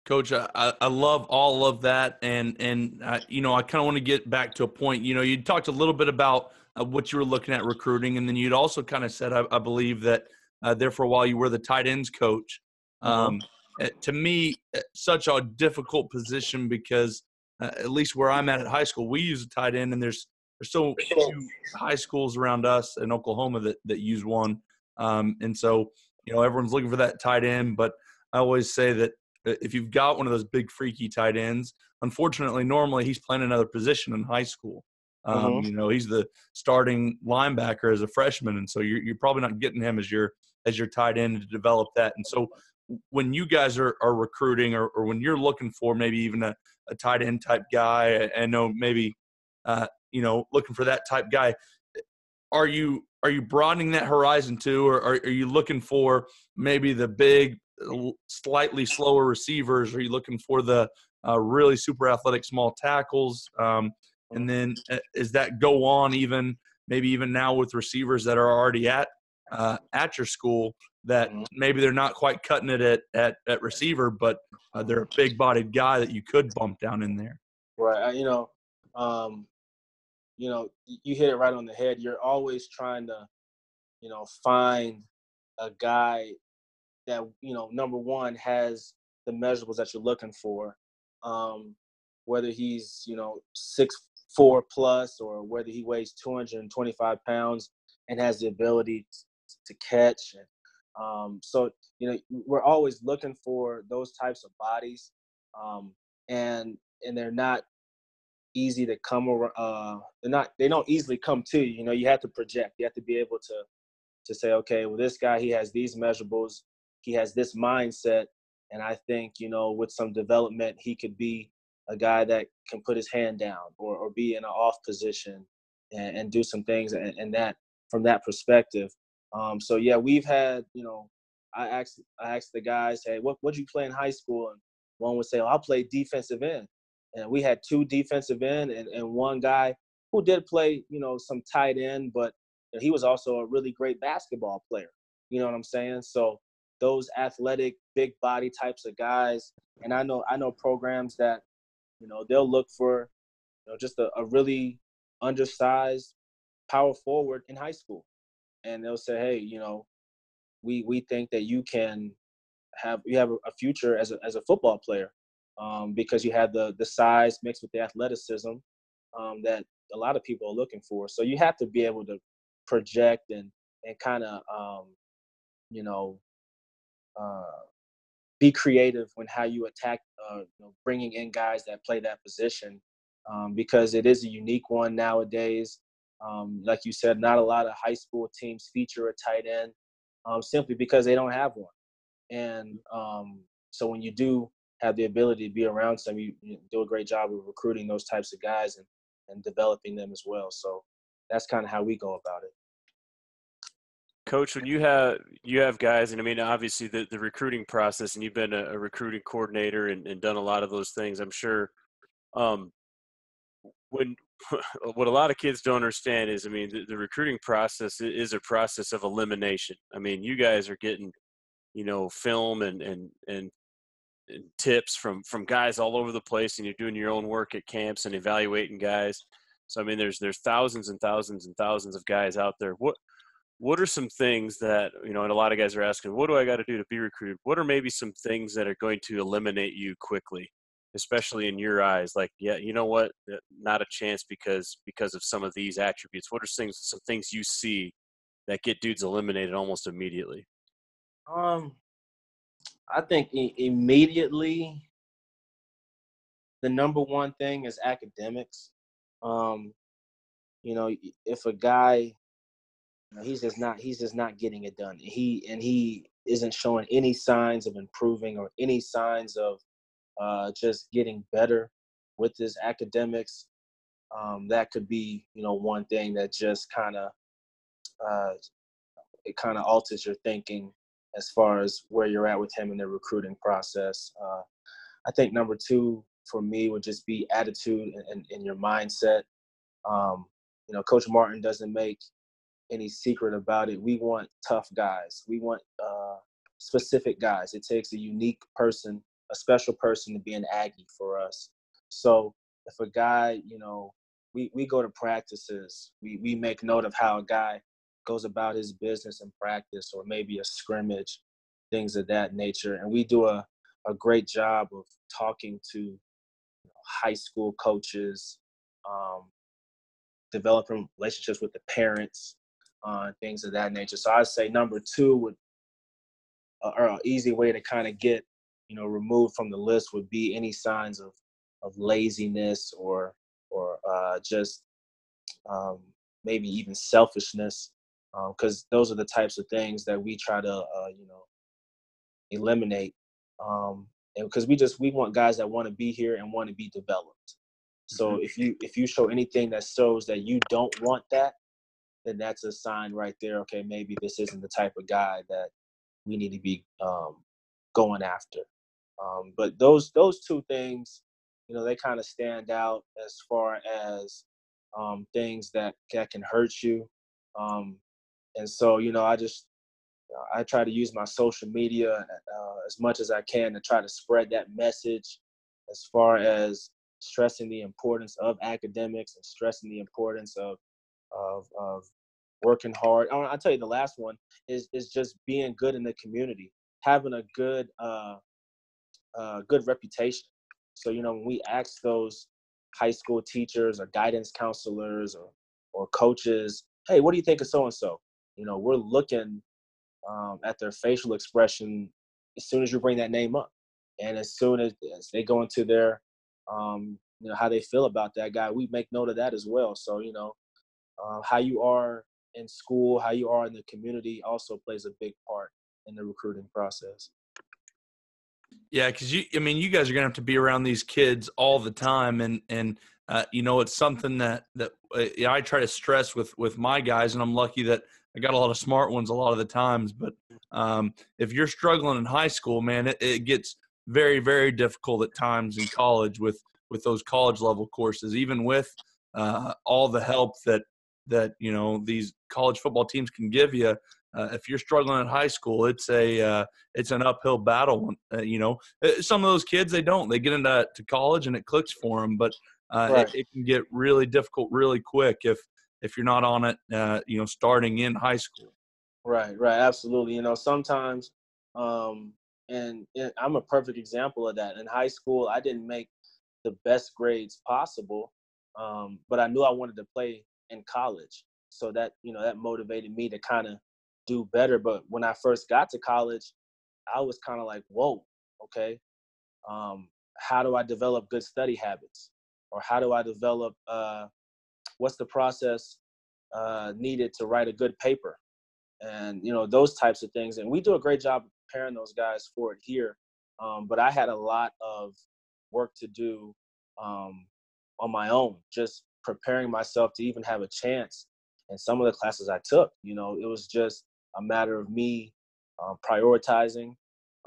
Coach, I, I love all of that, and and uh, you know I kind of want to get back to a point. You know, you talked a little bit about uh, what you were looking at recruiting, and then you'd also kind of said, I, I believe that uh, there for a while you were the tight ends coach. Mm-hmm. Uh, to me, uh, such a difficult position because uh, at least where I'm at at high school, we use a tight end, and there's there's so few high schools around us in Oklahoma that that use one, um, and so you know everyone's looking for that tight end. But I always say that if you've got one of those big freaky tight ends, unfortunately, normally he's playing another position in high school. Um, mm-hmm. You know, he's the starting linebacker as a freshman, and so you're, you're probably not getting him as your as your tight end to develop that. And so, when you guys are, are recruiting, or, or when you're looking for maybe even a, a tight end type guy, I know maybe uh, you know looking for that type guy. Are you are you broadening that horizon too, or are, are you looking for maybe the big slightly slower receivers? Are you looking for the uh, really super athletic small tackles? Um, and then uh, is that go on even maybe even now with receivers that are already at uh, at your school that mm-hmm. maybe they're not quite cutting it at at, at receiver, but uh, they're a big bodied guy that you could bump down in there. Right. You know, um, you know, you hit it right on the head. You're always trying to, you know, find a guy that you know number one has the measurables that you're looking for um, whether he's you know six four plus or whether he weighs 225 pounds and has the ability to catch and um, so you know we're always looking for those types of bodies um, and and they're not easy to come over uh, they're not they don't easily come to you you know you have to project you have to be able to to say okay well this guy he has these measurables he has this mindset, and I think you know with some development he could be a guy that can put his hand down or, or be in an off position and, and do some things and, and that from that perspective. Um, so yeah, we've had you know, I asked I asked the guys, hey, what what you play in high school? And one would say, oh, I'll play defensive end. And we had two defensive end and, and one guy who did play, you know, some tight end, but he was also a really great basketball player. You know what I'm saying? So those athletic, big body types of guys, and I know I know programs that, you know, they'll look for, you know, just a, a really undersized power forward in high school, and they'll say, hey, you know, we we think that you can have you have a future as a as a football player um, because you have the the size mixed with the athleticism um, that a lot of people are looking for. So you have to be able to project and and kind of um, you know uh, be creative when how you attack uh, you know, bringing in guys that play that position um, because it is a unique one nowadays. Um, like you said, not a lot of high school teams feature a tight end um, simply because they don't have one. And um, so when you do have the ability to be around some, you, you, do a great job of recruiting those types of guys and, and developing them as well. So that's kind of how we go about it. Coach, when you have you have guys, and I mean, obviously the, the recruiting process, and you've been a, a recruiting coordinator and, and, done a lot of those things. I'm sure. Um, when what a lot of kids don't understand is, I mean, the, the recruiting process is a process of elimination. I mean, you guys are getting you know film and and and, and tips from from guys all over the place and you're doing your own work at camps and evaluating guys. So i mean there's there's thousands and thousands and thousands of guys out there. What what are some things that you know and a lot of guys are asking what do i got to do to be recruited? What are maybe some things that are going to eliminate you quickly especially in your eyes like yeah you know what not a chance because because of some of these attributes what are things some things you see that get dudes eliminated almost immediately um, I think immediately the number one thing is academics. Um, you know, if a guy, he's just not he's just not getting it done. He and he isn't showing any signs of improving or any signs of uh, just getting better with his academics. Um, that could be, you know, one thing that just kind of uh, it kind of alters your thinking as far as where you're at with him in the recruiting process. Uh, I think number two for me would just be attitude and, and, your mindset. Um, you know, Coach Martin doesn't make any secret about it. We want tough guys. We want uh, specific guys. It takes a unique person, a special person to be an Aggie for us. So if a guy, you know, we, we go to practices, we, we make note of how a guy goes about his business in practice or maybe a scrimmage, things of that nature. And we do a, a great job of talking to you know, high school coaches, um, developing relationships with the parents, uh, things of that nature. So I'd say number two would, uh, or an easy way to kind of get, you know, removed from the list would be any signs of, of laziness or, or uh, just um, maybe even selfishness because um, those are the types of things that we try to uh, you know eliminate um, and because we just we want guys that want to be here and want to be developed so mm-hmm. if you if you show anything that shows that you don't want that then that's a sign right there okay maybe this isn't the type of guy that we need to be um, going after um, but those those two things you know they kind of stand out as far as um, things that, that can hurt you. Um, and so you know i just i try to use my social media uh, as much as i can to try to spread that message as far as stressing the importance of academics and stressing the importance of of, of working hard. I will tell you the last one is is just being good in the community. Having a good uh, uh, good reputation so you know when we ask those high school teachers or guidance counselors or or coaches hey what do you think of so and so you know, we're looking um, at their facial expression as soon as you bring that name up, and as soon as, as they go into their, um, you know, how they feel about that guy, we make note of that as well. So you know, uh, how you are in school, how you are in the community, also plays a big part in the recruiting process. Yeah, because you, I mean, you guys are gonna have to be around these kids all the time, and and uh, you know, it's something that that uh, I try to stress with with my guys, and I'm lucky that I got a lot of smart ones a lot of the times. But um, if you're struggling in high school, man, it, it gets very very difficult at times in college with with those college level courses, even with uh, all the help that that you know these college football teams can give you. Uh, if you're struggling in high school, it's a uh, it's an uphill battle. Uh, you know, uh, some of those kids they don't. They get into to college and it clicks for them, but uh, right. it, it, can get really difficult really quick if if you're not on it. Uh, you know, starting in high school. Right, right, absolutely. You know, sometimes, um, and, and I'm a perfect example of that. In high school, I didn't make the best grades possible, um, but I knew I wanted to play in college. So that you know that motivated me to kind of do better. But when I first got to college, I was kind of like, whoa, okay, um, how do I develop good study habits, or how do I develop uh, what's the process uh, needed to write a good paper, and you know those types of things. And we do a great job preparing those guys for it here. Um, but I had a lot of work to do um, on my own, just preparing myself to even have a chance in some of the classes I took. You know, it was just a matter of me uh, prioritizing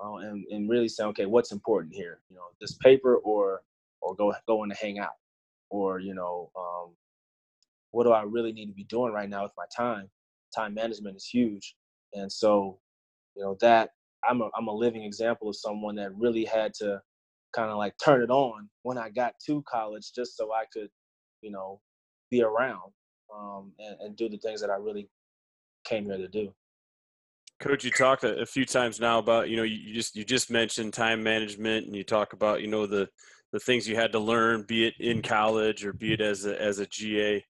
uh, and, and really saying, okay, what's important here? You know, this paper or or go going to hang out, or you know, um, what do I really need to be doing right now with my time? Time management is huge, and so you know that I'm a I'm a living example of someone that really had to kind of like turn it on when I got to college, just so I could, you know, be around um, and, and do the things that I really came here to do. Coach, you talked a, few times now about you know you just you just mentioned time management, and you talk about you know the the things you had to learn, be it in college or be it as a, as a GA.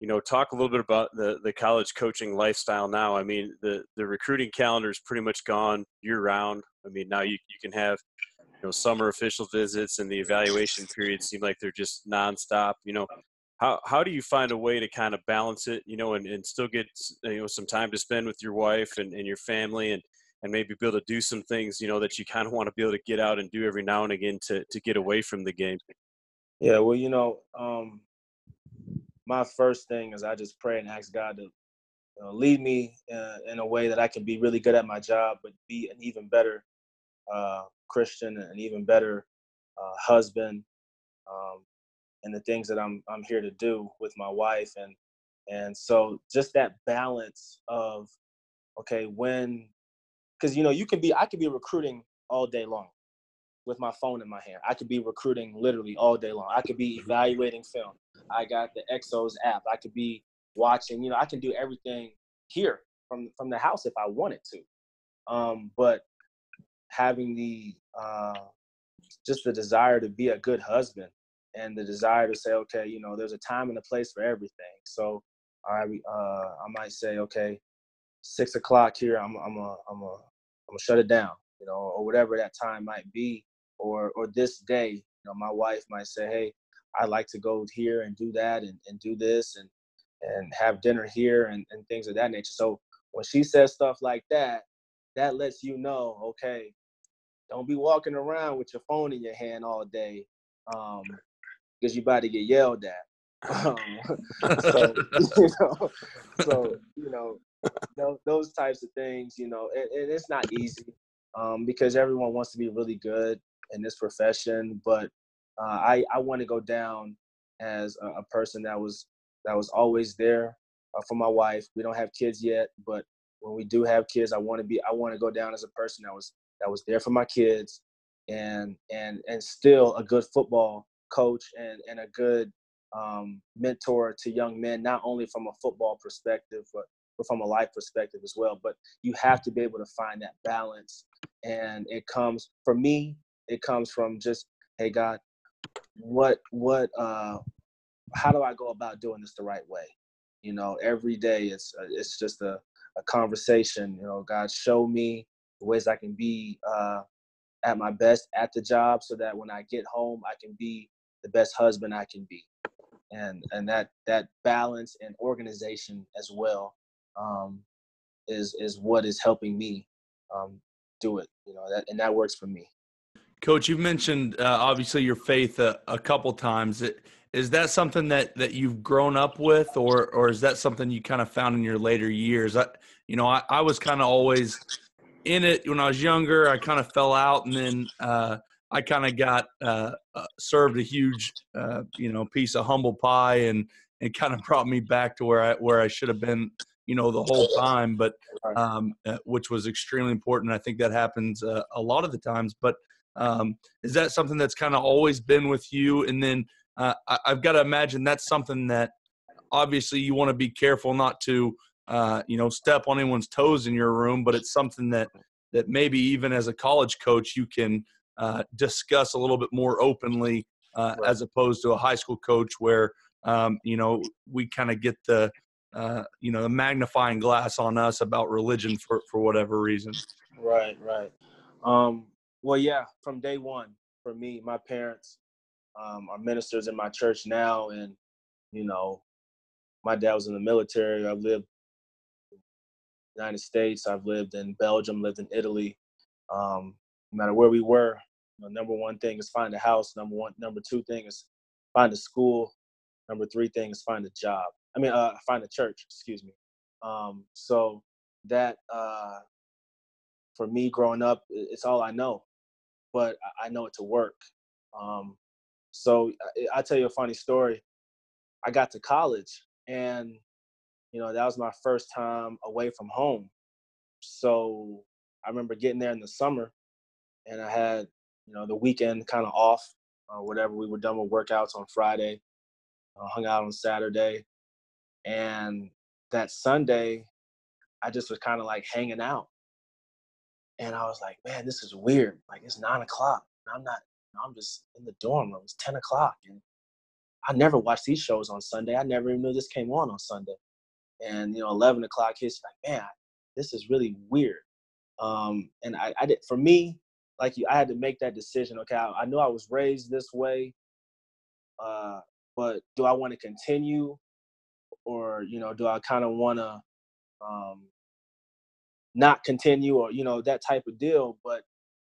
You know, talk a little bit about the the college coaching lifestyle now. I mean, the the recruiting calendar is pretty much gone year round. I mean, now you you can have you know summer official visits and the evaluation periods seem like they're just nonstop. You know, how how do you find a way to kind of balance it you know and, and still get you know some time to spend with your wife and, and your family and and maybe be able to do some things you know that you kind of want to be able to get out and do every now and again to to get away from the game? Yeah well you know um my first thing is i just pray and ask god to know, lead me uh, in a way that i can be really good at my job but be an even better uh, christian and an even better uh, husband um, and the things that I'm I'm here to do with my wife and and so just that balance of okay when because you know you can be I could be recruiting all day long with my phone in my hand. I could be recruiting literally all day long. I could be mm-hmm. evaluating film. I got the XOS app. I could be watching. You know, I can do everything here from from the house if I wanted to. Um, but having the uh, just the desire to be a good husband and the desire to say, okay, you know, there's a time and a place for everything. So I uh, I might say, okay, six o'clock here, I'm I'm a I'm a I'm gonna shut it down, you know, or whatever that time might be, or or this day, you know, my wife might say, hey, I like to go here and do that and, and do this and and have dinner here and, and things of that nature. So when she says stuff like that, that lets you know, okay, don't be walking around with your phone in your hand all day. Um, because you're about to get yelled at. Um, so you know, so you know, those, those types of things, you know, and, and it's not easy um, because everyone wants to be really good in this profession, but uh, I I want to go down as a, a, person that was that was always there uh, for my wife. We don't have kids yet, but when we do have kids, I want to be I want to go down as a person that was that was there for my kids and and and still a good football coach and, and a good um, mentor to young men, not only from a football perspective, but, but from a life perspective as well. But you have to be able to find that balance. And it comes, for me, it comes from just, hey, God, what, what, uh, how do I go about doing this the right way? You know, every day it's, uh, it's just a, a conversation. You know, God, show me the ways I can be uh, at my best at the job so that when I get home, I can be the best husband I can be, and and that that balance and organization as well um, is is what is helping me um, do it. You know that and that works for me. Coach, you've mentioned uh, obviously your faith a, a couple times. It, is that something that that you've grown up with, or or is that something you kind of found in your later years? I, you know, I, I was kind of always in it when I was younger. I kind of fell out, and then uh, I kind of got uh, uh, served a huge, uh, you know, piece of humble pie, and it kind of brought me back to where I where I should have been, you know, the whole time. But um, uh, which was extremely important. I think that happens uh, a lot of the times. But um, is that something that's kind of always been with you? And then uh, I, have got to imagine that's something that obviously you want to be careful not to, uh, you know, step on anyone's toes in your room. But it's something that that maybe even as a college coach you can uh, discuss a little bit more openly uh, right. as opposed to a high school coach where um, you know we kind of get the uh, you know the magnifying glass on us about religion for for whatever reason. Right, right. Um, well, yeah, from day one, for me, my parents um, are ministers in my church now, and you know, my dad was in the military. I've lived United States. I've lived in Belgium. Lived in Italy. Um, no matter where we were, know, number one thing is find a house. Number one, number two thing is find a school. Number three thing is find a job. I mean, uh, find a church. Excuse me. Um, so that uh, for me growing up, it's all I know but I know it to work. Um, so I, I tell you a funny story. I got to college and you know that was my first time away from home. So I remember getting there in the summer and I had you know the weekend kind of off or whatever. We were done with workouts on Friday, uh, hung out on Saturday, and that Sunday I just was kind of like hanging out and I was like, man, this is weird. Like it's nine o'clock. I'm not. I'm just in the dorm room. It's ten o'clock, and I never watched these shows on Sunday. I never even knew this came on on Sunday. And you know, eleven o'clock hits. Like, man, this is really weird. Um, and I, I did for me, like you, I had to make that decision. Okay, I, I knew I was raised this way, uh, but do I want to continue, or you know, do I kind of want to um, not continue or you know that type of deal. But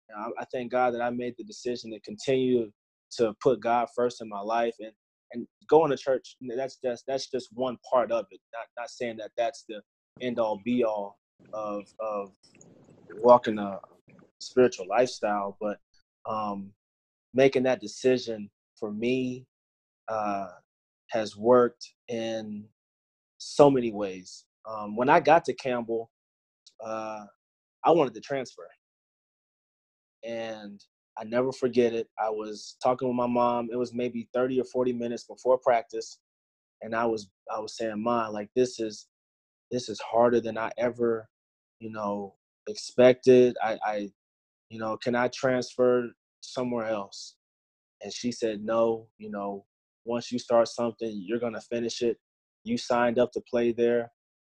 you know, I, I thank God that I made the decision to continue to put God first in my life and and going to church. That's just that's just one part of it. Not not saying that that's the end all be all of of walking a spiritual lifestyle, but um, making that decision for me uh, has worked in so many ways. Um, when I got to Campbell, uh, I wanted to transfer. And I never forget it. I was talking with my mom. It was maybe 30 or 40 minutes before practice. And I was I was saying, Mom, like this is this is harder than I ever, you know, expected. I, I you know, can I transfer somewhere else? And she said, No, you know, once you start something, you're gonna finish it. You signed up to play there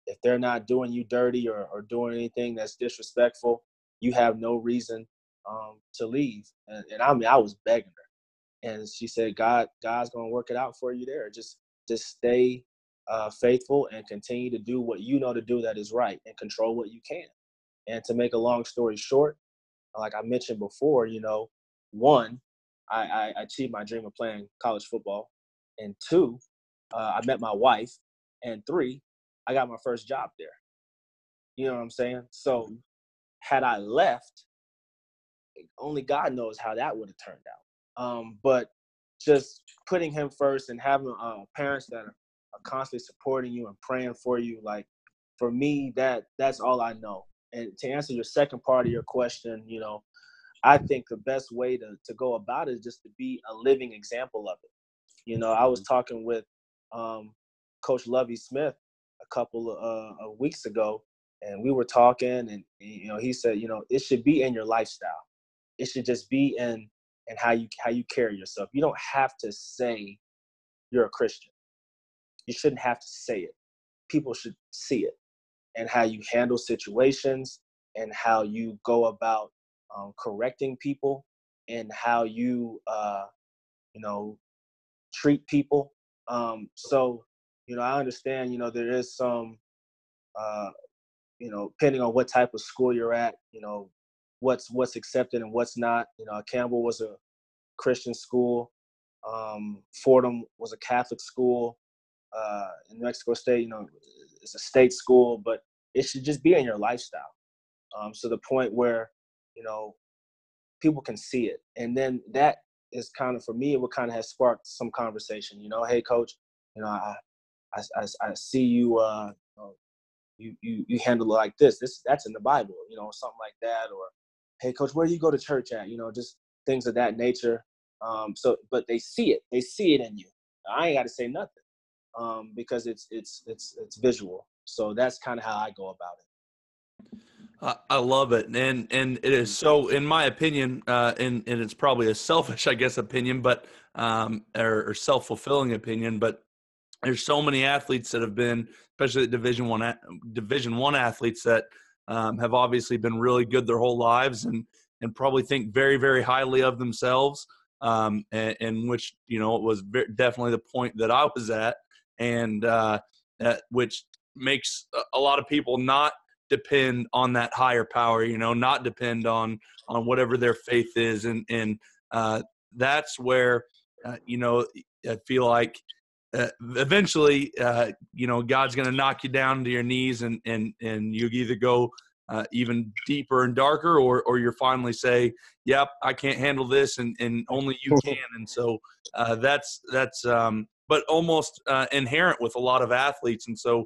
if they're not doing you dirty or, or doing anything that's disrespectful, you have no reason um, to leave. And, and, I mean, I was begging her, and she said, "God, God's gonna work it out for you there. Just, just stay uh, faithful and continue to do what you know to do that is right, and control what you can." And to make a long story short, like I mentioned before, you know, one, I, I achieved my dream of playing college football, and two, uh, I met my wife, and three, I got my first job there. You know what I'm saying? So mm-hmm. had I left, only God knows how that would have turned out. Um, but just putting him first and having uh, parents that are, are constantly supporting you and praying for you, like for me, that that's all I know. And to answer your second part of your question, you know, I think the best way to, to go about it is just to be a living example of it. You know, I was mm-hmm. talking with um, Coach Lovie Smith a couple of, uh, weeks ago, and we were talking, and you know, he said, you know, it should be in your lifestyle. It should just be in and how you how you carry yourself. You don't have to say you're a Christian. You shouldn't have to say it. People should see it, and how you handle situations, and how you go about um, correcting people, and how you uh, you know treat people. Um, so you know, I understand, you know, there is some, uh, you know, depending on what type of school you're at, you know, what's what's accepted and what's not. You know, Campbell was a Christian school. Um, Fordham was a Catholic school uh, in Mexico State. You know, it's a state school, but it should just be in your lifestyle. Um, so the point where you know people can see it, and then that is kind of for me. What kind of has sparked some conversation. You know, hey coach, you know I I, I, I see you. Uh, you, you you handle it like this. This that's in the Bible, you know, something like that. Or, hey, coach, where do you go to church at? You know, just things of that nature. Um, so, but they see it. They see it in you. I ain't got to say nothing um, because it's it's it's it's visual. So that's kind of how I go about it. I love it, and and it is so, in my opinion, uh, and and it's probably a selfish, I guess, opinion, but um, or, or self fulfilling opinion, but there's so many athletes that have been, especially Division One Division One athletes that um, have obviously been really good their whole lives and and probably think very very highly of themselves. Um, and, and, which you know it was very, definitely the point that I was at, and uh, which makes a lot of people not depend on that higher power. You know, not depend on on whatever their faith is, and and uh, that's where uh, you know I feel like uh, eventually, uh, you know, God's going to knock you down to your knees, and and and you either go uh, even deeper and darker, or or you finally say, "Yep, I can't handle this," and and only you can. And so uh, that's that's um, but almost uh, inherent with a lot of athletes, and so.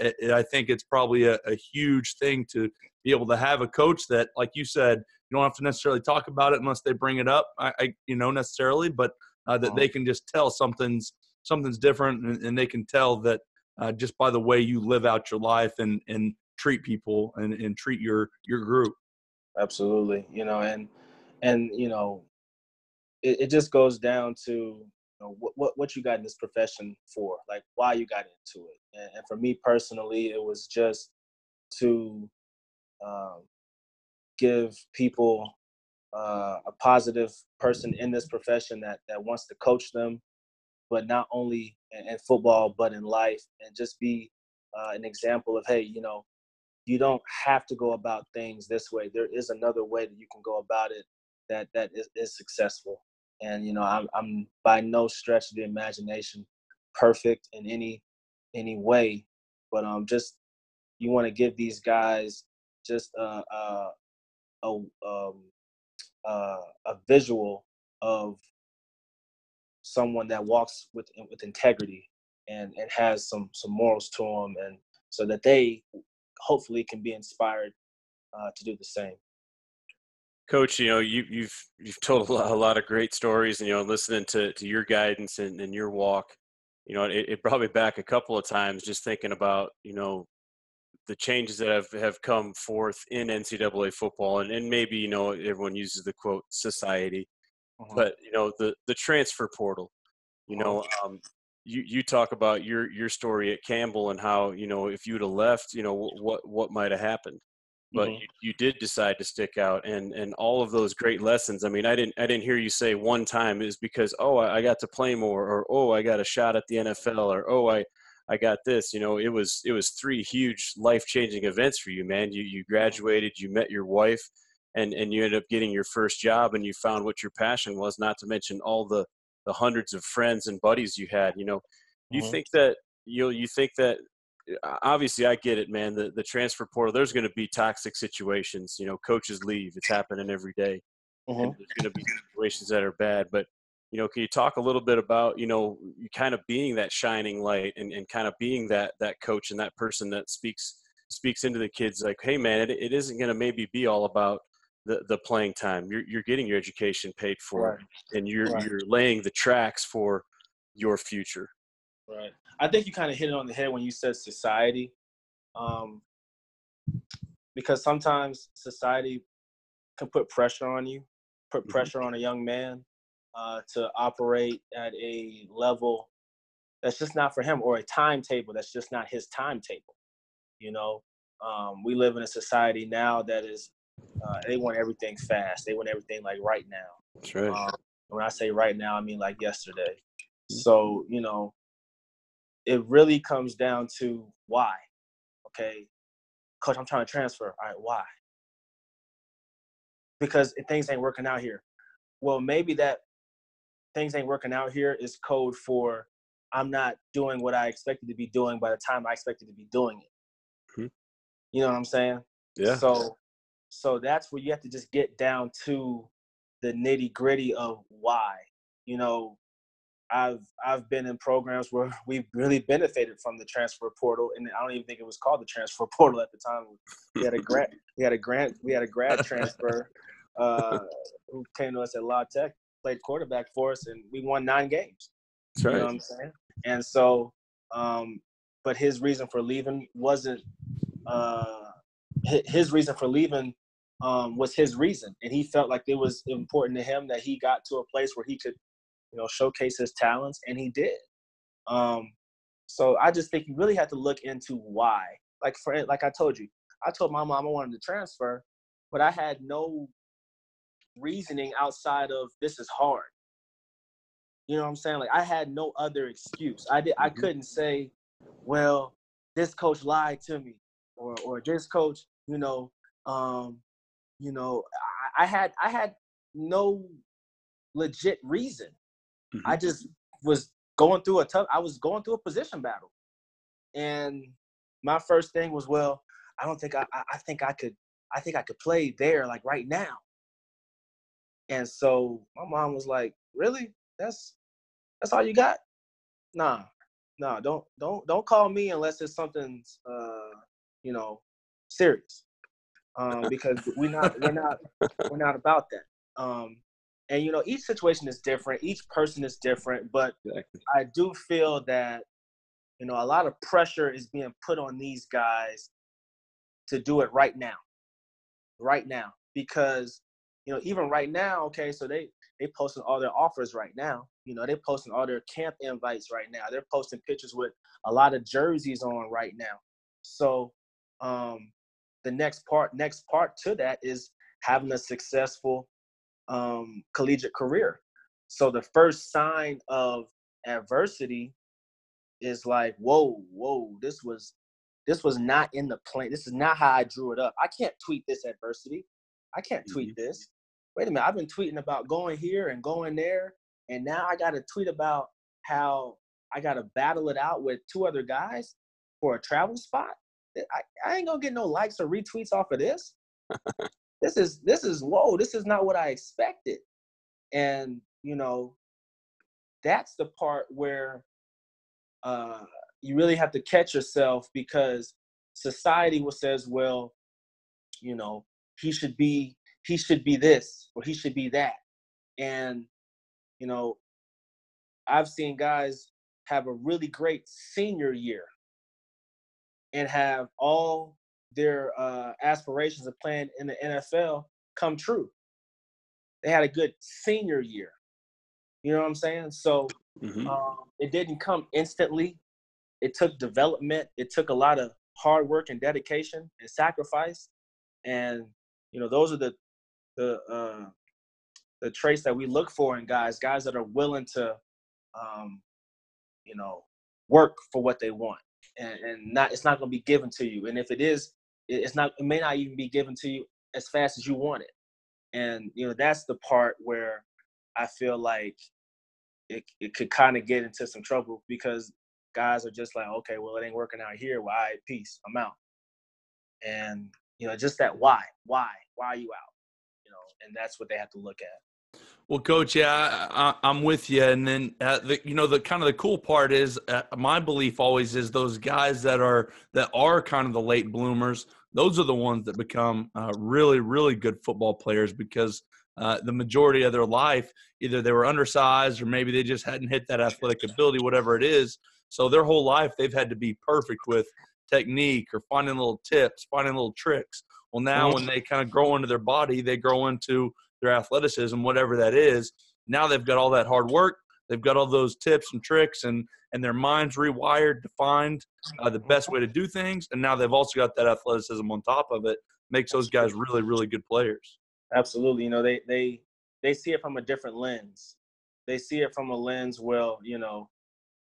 It, it, I think it's probably a, a huge thing to be able to have a coach that, like you said, you don't have to necessarily talk about it unless they bring it up. I, I you know, necessarily, but uh, that they can just tell something's something's different, and, and they can tell that uh, just by the way you live out your life and and treat people and, and treat your your group. Absolutely, you know, and and you know, it, it just goes down to know, what, what what you got in this profession for, like why you got into it. And, and for me personally, it was just to um, give people uh, a positive person in this profession that that wants to coach them but not only in, in football but in life, and just be uh, an example of hey, you know, you don't have to go about things this way. There is another way that you can go about it that that is, is successful. And you know, I'm, I'm by no stretch of the imagination perfect in any any way, but um, just you want to give these guys just a a, a, um, a, a visual of someone that walks with with integrity and and has some some morals to them, and so that they hopefully can be inspired uh, to do the same. Coach, you know you, have you've, you've told a lot, a lot, of great stories, and you know listening to to your guidance and, and your walk, you know it, it brought me back a couple of times just thinking about you know the changes that have, have come forth in NCAA football, and, and maybe you know everyone uses the quote society, uh-huh. But you know the the transfer portal. You know, um, you you talk about your your story at Campbell and how you know if you'd have left, you know what what might have happened. But mm-hmm. you, you did decide to stick out, and and all of those great lessons. I mean, I didn't I didn't hear you say one time is because oh I, I got to play more, or oh I got a shot at the NFL, or oh I I got this. You know, it was it was three huge life changing events for you, man. You you graduated, you met your wife, and and you ended up getting your first job and you found what your passion was not to mention all the the hundreds of friends and buddies you had you know you mm-hmm. think that you know, you think that obviously I get it man the the transfer portal there's going to be toxic situations you know coaches leave it's happening every day. Mm-hmm. there's going to be situations that are bad but you know can you talk a little bit about you know you kind of being that shining light and, and kind of being that that coach and that person that speaks speaks into the kids like hey man it, it isn't going to maybe be all about the, the playing time. You're, you're getting your education paid for, right. and you're right. you're laying the tracks for your future. Right. I think you kind of hit it on the head when you said society, um, because sometimes society can put pressure on you, put mm-hmm. pressure on a young man uh, to operate at a level that's just not for him, or a timetable that's just not his timetable. You know, um, we live in a society now that is uh, they want everything fast. They want everything like right now. That's right. Um, when I say right now, I mean like yesterday. Mm-hmm. So you know, it really comes down to why. Okay, coach, I'm trying to transfer. All right, why? Because things ain't working out here. Well, maybe that things ain't working out here is code for I'm not doing what I expected to be doing by the time I expected to be doing it. Mhm. You know what I'm saying? Yeah. So so that's where you have to just get down to the nitty gritty of why. You know, I've I've been in programs where we've really benefited from the transfer portal, and I don't even think it was called the transfer portal at the time. We had a grant, we had a grant, we had a grad transfer uh, who came to us at La Tech, played quarterback for us, and we won nine games. That's You know what I'm saying? And so, um, but his reason for leaving wasn't uh, his reason for leaving um, was his reason, and he felt like it was important to him that he got to a place where he could, you know, showcase his talents, and he did. Um, so I just think you really have to look into why. Like for like I told you, I told my mom I wanted to transfer, but I had no reasoning outside of this is hard. You know what I'm saying? Like I had no other excuse. I did. I Mhm. couldn't say, well, this coach lied to me, or or this coach, you know, um, you know, I, I had I had no legit reason. I just was going through a tough. I was going through a position battle, and my first thing was, well, I don't think I. I I think I could. I think I could play there, like right now. And so my mom was like, "Really? That's that's all you got? Nah, nah. Don't don't don't call me unless it's something, uh, you know, serious. Um, because we're not we're not we're not about that. Um, and you know, each situation is different. Each person is different. But Exactly. I do feel that you know a lot of pressure is being put on these guys to do it right now, right now, because you know even right now, okay, so they they posting all their offers right now. You know, they're posting all their camp invites right now. They're posting pictures with a lot of jerseys on right now. So um, the next part, next part to that is having a successful um, collegiate career. So the first sign of adversity is like, whoa, whoa, this was this was not in the plan. This is not how I drew it up. I can't tweet this adversity. I can't tweet this. Wait a minute, I've been tweeting about going here and going there, and now I got to tweet about how I got to battle it out with two other guys for a travel spot. I, I ain't gonna get no likes or retweets off of this. this is this is whoa. This is not what I expected, and you know, that's the part where uh, you really have to catch yourself because society will says, well, you know, he should be he should be this or he should be that, and you know, I've seen guys have a really great senior year and have all their uh, aspirations of playing in the NFL come true. They had a good senior year. You know what I'm saying? So Mhm. um, it didn't come instantly. It took development. It took a lot of hard work and dedication and sacrifice. And you know, those are the the uh, the traits that we look for in guys. Guys that are willing to, um, you know, work for what they want, and, and not it's not going to be given to you. And if it is, it's not. It may not even be given to you as fast as you want it. And you know, that's the part where I feel like it, it could kind of get into some trouble because guys are just like, okay, well, it ain't working out here. Well, all right, peace, I'm out. And you know, just that why, why, why are you out? You know, and that's what they have to look at. Well, coach, yeah, I, I'm with you. And then, uh, the, you know, the kind of the cool part is uh, my belief always is those guys that are that are kind of the late bloomers. Those are the ones that become uh, really, really good football players because uh, the majority of their life, either they were undersized or maybe they just hadn't hit that athletic ability, whatever it is. So their whole life they've had to be perfect with technique or finding little tips, finding little tricks. Well, now when they kind of grow into their body, they grow into their athleticism, whatever that is. Now they've got all that hard work. They've got all those tips and tricks, and and their minds rewired to find uh, the best way to do things. And now they've also got that athleticism on top of it. Makes those guys really, really good players. Absolutely. You know, they they they see it from a different lens. They see it from a lens, well, you know,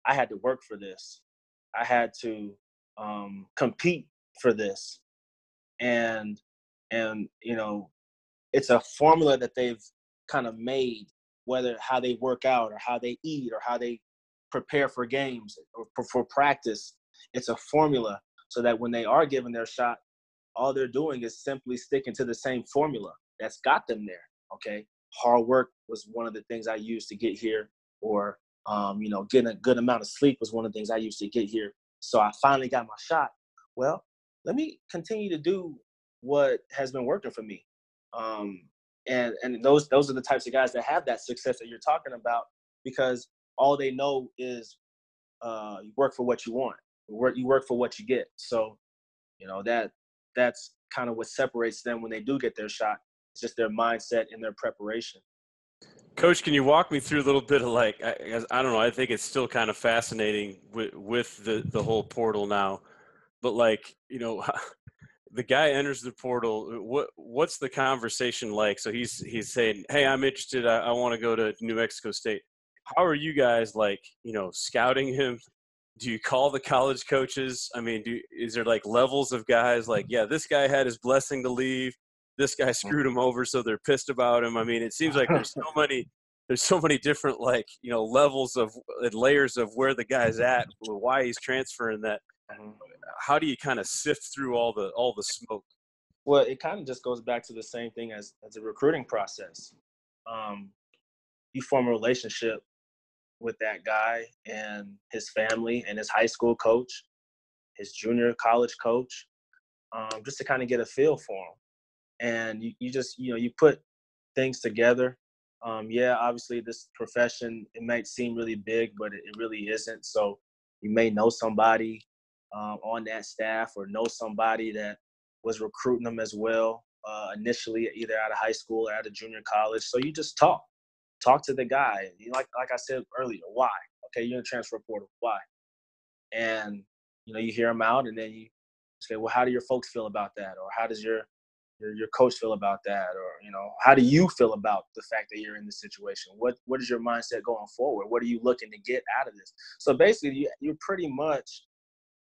I had to work for this. I had to um, compete for this. And and you know, it's a formula that they've kind of made whether how they work out or how they eat or how they prepare for games or for practice. It's a formula so that when they are given their shot, all they're doing is simply sticking to the same formula that's got them there. Okay. Hard work was one of the things I used to get here, or, um, you know, getting a good amount of sleep was one of the things I used to get here. So I finally got my shot. Well, let me continue to do what has been working for me. Um, and and those those are the types of guys that have that success that you're talking about because all they know is uh, you work for what you want. You work you work for what you get. So, you know that that's kind of what separates them when they do get their shot. It's just their mindset and their preparation. Coach, can you walk me through a little bit of like I, I don't know. I think it's still kind of fascinating with with the the whole portal now, but like you know. the guy enters the portal what what's the conversation like? So he's he's saying hey i'm interested. I, I want to go to new mexico state. How are you guys like you know scouting him? Do you call the college coaches? I mean do is there like levels of guys like yeah this guy had his blessing to leave. This guy mm. screwed him over so they're pissed about him. I mean it seems like there's so many there's so many different like you know levels of and layers of where the guy's at why he's transferring that. How do you kind of sift through all the all the smoke well it kind of just goes back to the same thing as as a recruiting process um, you form a relationship with that guy and his family and his high school coach, his junior college coach, um, just to kind of get a feel for him. And you, you just, you know, you put things together. Um, yeah, obviously this profession, it might seem really big, but it, it really isn't. So you may know somebody um, on that staff or know somebody that was recruiting them as well uh, initially, either out of high school or out of junior college. So you just talk talk to the guy. Like like I said earlier, why? Okay, you're in transfer portal. Why? And you know, you hear him out, and then you say, well, how do your folks feel about that, or how does your your, your coach feel about that, or you know, how do you feel about the fact that you're in this situation? What what is your mindset going forward? What are you looking to get out of this? So basically, you, you're pretty much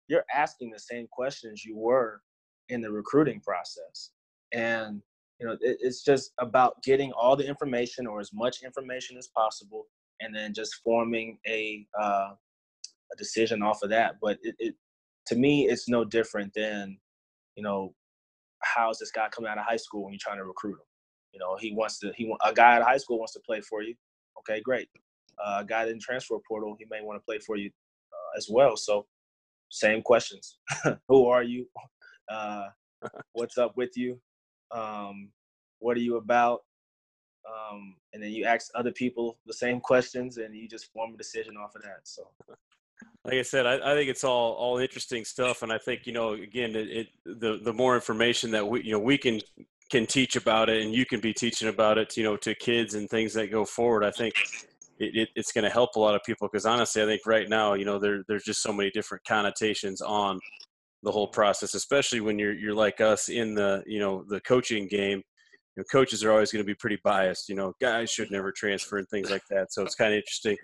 you're asking the same questions you were in the recruiting process, and you know it, it's just about getting all the information or as much information as possible and then just forming a uh, a decision off of that. But it, it to me it's no different than you know how's this guy coming out of high school when you're trying to recruit him? You know he wants to he a guy out of high school wants to play for you. Okay great. Uh, a guy in transfer portal he may want to play for you uh, as well. So same questions. Who are you? Uh, what's up with you? Um, what are you about? Um, and then you ask other people the same questions and you just form a decision off of that so. Like i said i, I think it's all all interesting stuff and i think you know again it, it, the the more information that we you know we can can teach about it and you can be teaching about it you know to kids and things that go forward i think it, it, it's going to help a lot of people because honestly i think right now you know there, there's just so many different connotations on the whole process, especially when you're you're like us in the you know the coaching game. You know, coaches are always going to be pretty biased. You know, guys should never transfer and things like that. So it's kind of interesting.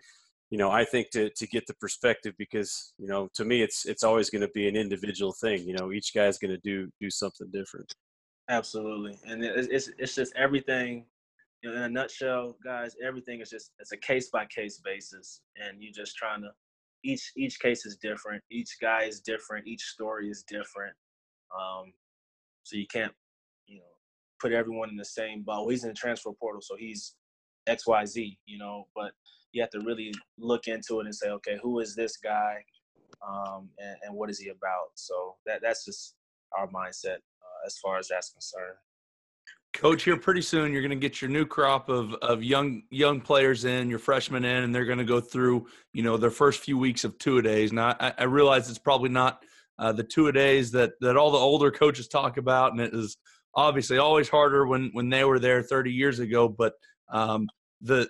You know, I think to to get the perspective because you know to me it's it's always going to be an individual thing. You know, each guy's going to do do something different. Absolutely, and it's it's just everything. You know, in a nutshell, guys, everything is just it's a case by case basis, and you're just trying to each each case is different. Each guy is different. Each story is different. Um, so you can't, you know, put everyone in the same boat. He's in the transfer portal, so he's X Y Z. You know, but you have to really look into it and say, okay, who is this guy, um, and, and, what is he about? So that that's just our mindset uh, as far as that's concerned. Coach, here pretty soon you're going to get your new crop of of young young players in, your freshmen in, and they're going to go through you know their first few weeks of two a days. Now I, I realize it's probably not uh, the two a days that that all the older coaches talk about, and it is obviously always harder when when they were there 30 years ago. But um, the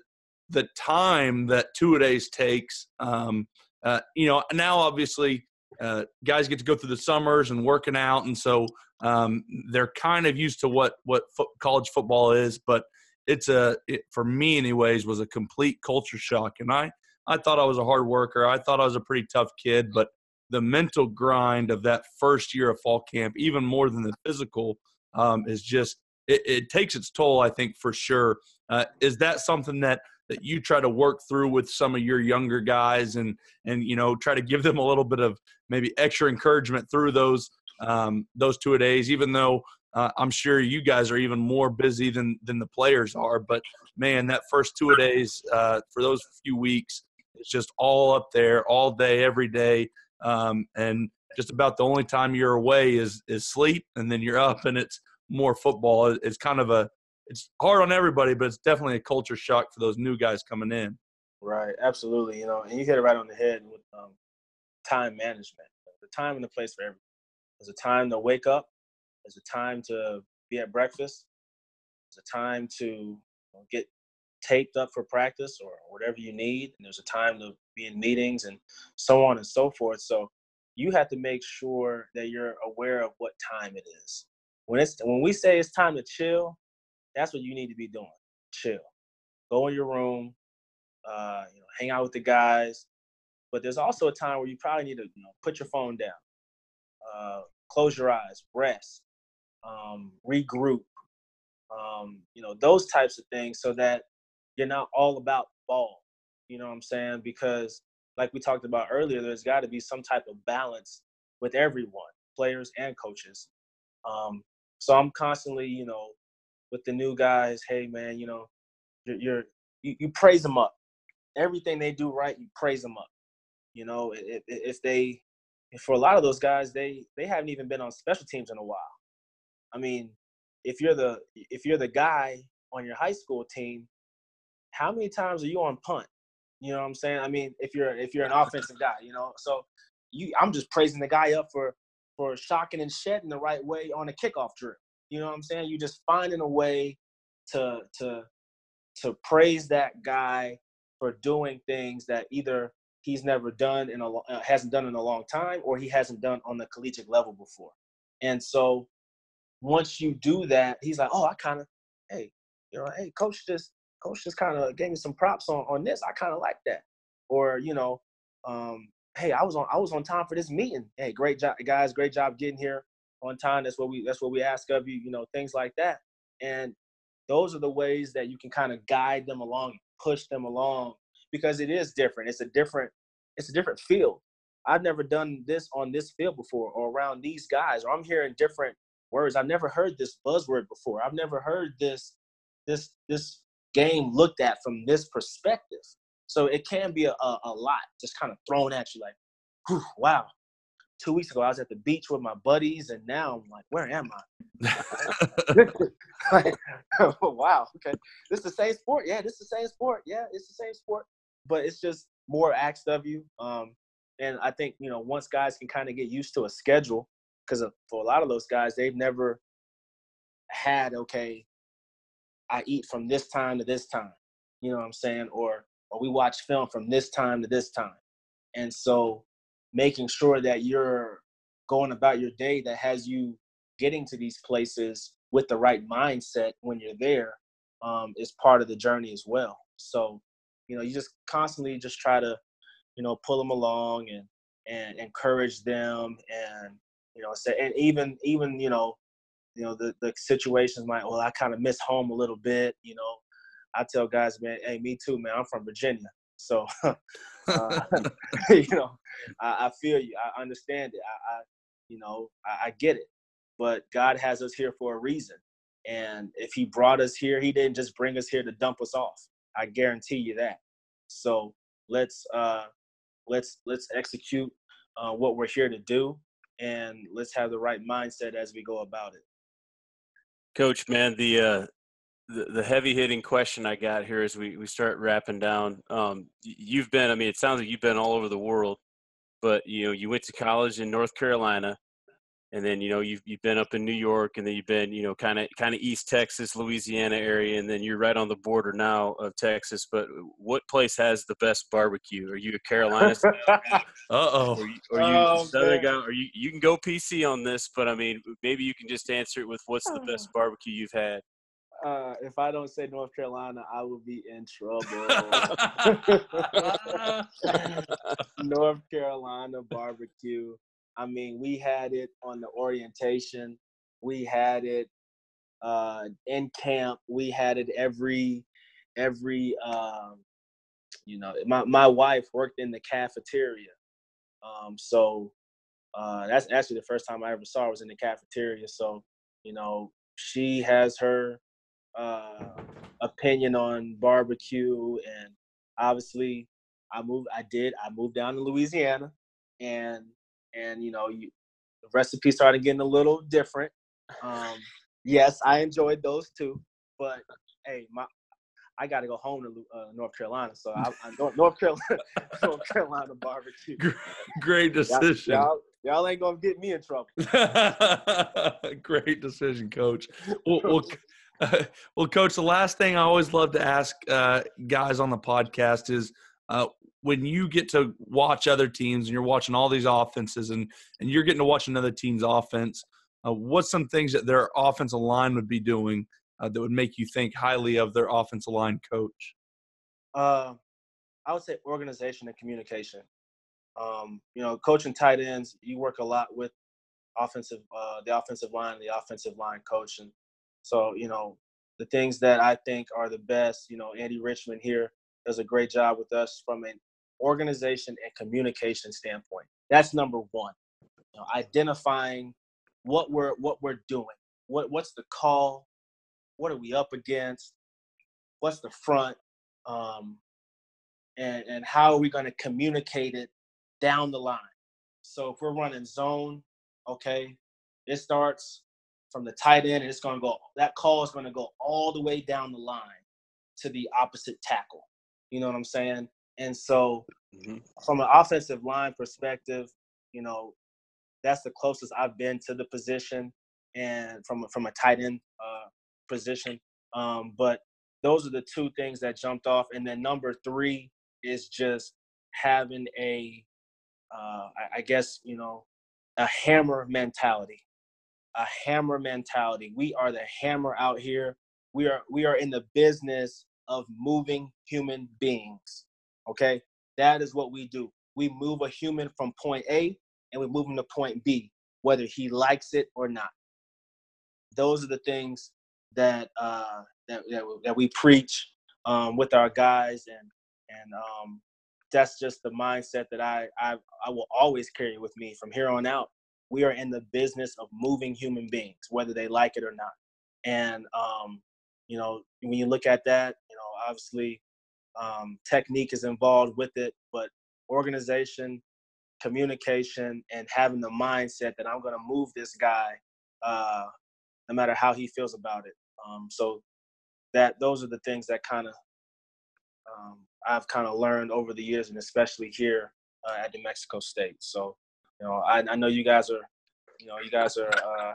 the time that two a days takes, um, uh, you know, now obviously uh, guys get to go through the summers and working out, and so um, they're kind of used to what what fo- college football is. But it's a it, for me, anyways, was a complete culture shock. And I I thought I was a hard worker. I thought I was a pretty tough kid, but the mental grind of that first year of fall camp, even more than the physical, um, is just it, it, takes its toll. I think for sure. Uh, is that something that that you try to work through with some of your younger guys and and you know try to give them a little bit of maybe extra encouragement through those um, those two days even though uh, i'm sure you guys are even more busy than than the players are but man that first two days uh, for those few weeks it's just all up there all day every day um, and just about the only time you're away is is sleep and then you're up and it's more football it's kind of a it's hard on everybody, but it's definitely a culture shock for those new guys coming in. Right, absolutely. You know, and you hit it right on the head with um, time management. The time and the place for everything. There's a time to wake up. There's a time to be at breakfast. There's a time to get taped up for practice or whatever you need. And there's a time to be in meetings and so on and so forth. So you have to make sure that you're aware of what time it is. When it's when we say it's time to chill, that's what you need to be doing. Chill. Go in your room, uh, you know, hang out with the guys. But there's also a time where you probably need to, you know, put your phone down, uh, close your eyes, rest, um, regroup, um, you know, those types of things, so that you're not all about ball. You know what I'm saying? Because like we talked about earlier, there's got to be some type of balance with everyone, players and coaches. Um, so I'm constantly, you know, with the new guys, hey man, you know, you're, you're you, you praise them up. Everything they do right, you praise them up. You know, if, if they, for a lot of those guys, they they haven't even been on special teams in a while. I mean, if you're the if you're the guy on your high school team, how many times are you on punt? You know what I'm saying? I mean, if you're if you're an offensive guy, you know, so you I'm just praising the guy up for for shocking and shedding the right way on a kickoff drill. You know what I'm saying? You're just finding a way to to to praise that guy for doing things that either he's never done in a uh, hasn't done in a long time or he hasn't done on the collegiate level before. And so once you do that, he's like, "Oh, I kind of hey, you know, hey, coach just coach just kind of gave me some props on on this. I kind of like that." Or, you know, um, hey, I was on I was on time for this meeting. Hey, great job guys, great job getting here on time. That's what we that's what we ask of you. You know, things like that. And those are the ways that you can kind of guide them along, push them along, because it is different. It's a different it's a different field. I've never done this on this field before or around these guys, or I'm hearing different words. I've never heard this buzzword before. I've never heard this this this game looked at from this perspective. So it can be a, a, a lot just kind of thrown at you like, wow, two weeks ago, I was at the beach with my buddies, and now I'm like, where am I? like, wow, okay, this is the same sport. Yeah, this is the same sport. Yeah, it's the same sport, but it's just more asked of you. Um, and I think you know once guys can kind of get used to a schedule, because for a lot of those guys, they've never had okay, I eat from this time to this time. You know what I'm saying? Or or we watch film from this time to this time. And so making sure that you're going about your day that has you getting to these places with the right mindset when you're there um, is part of the journey as well. So, you know, you just constantly just try to, you know, pull them along and and encourage them and you know say and even even you know you know the the situations might well I kind of miss home a little bit you know I tell guys man hey me too man I'm from Virginia so uh, you know I, I, feel you. I understand it. I, I you know, I, I get it. But God has us here for a reason. And if He brought us here, He didn't just bring us here to dump us off. I guarantee you that. So let's uh, let's let's execute uh, what we're here to do, and let's have the right mindset as we go about it. Coach, man, the uh, the, the heavy hitting question I got here as we, we start wrapping down. Um, you've been, I mean, it sounds like you've been all over the world but you know you went to college in North Carolina, and then you know you've you've been up in New York, and then you've been you know kind of kind of East Texas, Louisiana area, and then you're right on the border now of Texas. But what place has the best barbecue? Are you a Carolina? uh oh. Or, you, or you oh, Southern guy? Or you you can go PC on this, but I mean maybe you can just answer it with what's the best barbecue you've had. Uh, if I don't say North Carolina, I will be in trouble. North Carolina barbecue. I mean, we had it on the orientation. We had it uh, in camp. We had it every every um, you know, my my wife worked in the cafeteria, um, so uh, that's actually the first time I ever saw her was in the cafeteria. So, you know, she has her uh, opinion on barbecue, and obviously, I moved. I did. I moved down to Louisiana, and and you know, you, the recipe started getting a little different. Um, yes, I enjoyed those too, but hey, my I got to go home to uh, North Carolina, so I, I North Carolina, North Carolina barbecue. Great decision. Y'all, y'all, y'all, ain't gonna get me in trouble. Great decision, Coach. Well, well, uh, well, Coach. The last thing I always love to ask uh, guys on the podcast is, uh, when you get to watch other teams and you're watching all these offenses and and you're getting to watch another team's offense, uh, what's some things that their offensive line would be doing uh, that would make you think highly of their offensive line coach? Uh, I would say organization and communication. Um, you know, coaching tight ends, you work a lot with offensive, uh, the offensive line, the offensive line coach, and so you know the things that I think are the best. You know, Andy Richmond here does a great job with us from an organization and communication standpoint. That's number one. You know, identifying what we're what we're doing. What what's the call? What are we up against? What's the front? Um, and and how are we going to communicate it down the line? So if we're running zone, okay, it starts from the tight end and it's going to go. That call is going to go all the way down the line to the opposite tackle. You know what I'm saying? And so, mm-hmm. from an offensive line perspective, you know, that's the closest I've been to the position, and from from a tight end uh, position. Um, but those are the two things that jumped off. And then number three is just having a, uh, I, I guess you know, a hammer mentality. A hammer mentality. We are the hammer out here. We are we are in the business of moving human beings. Okay, that is what we do. We move a human from point A and we move him to point B, whether he likes it or not. Those are the things that uh, that, that, that we preach um, with our guys, and and um, that's just the mindset that I, I I will always carry with me from here on out. We are in the business of moving human beings, whether they like it or not. And um, you know, when you look at that, you know, obviously um, technique is involved with it, but organization, communication, and having the mindset that I'm going to move this guy, uh, no matter how he feels about it. Um, so that those are the things that kind of um, I've kind of learned over the years, and especially here uh, at New Mexico State. So you know, I, I know you guys are, you know, you guys are, uh,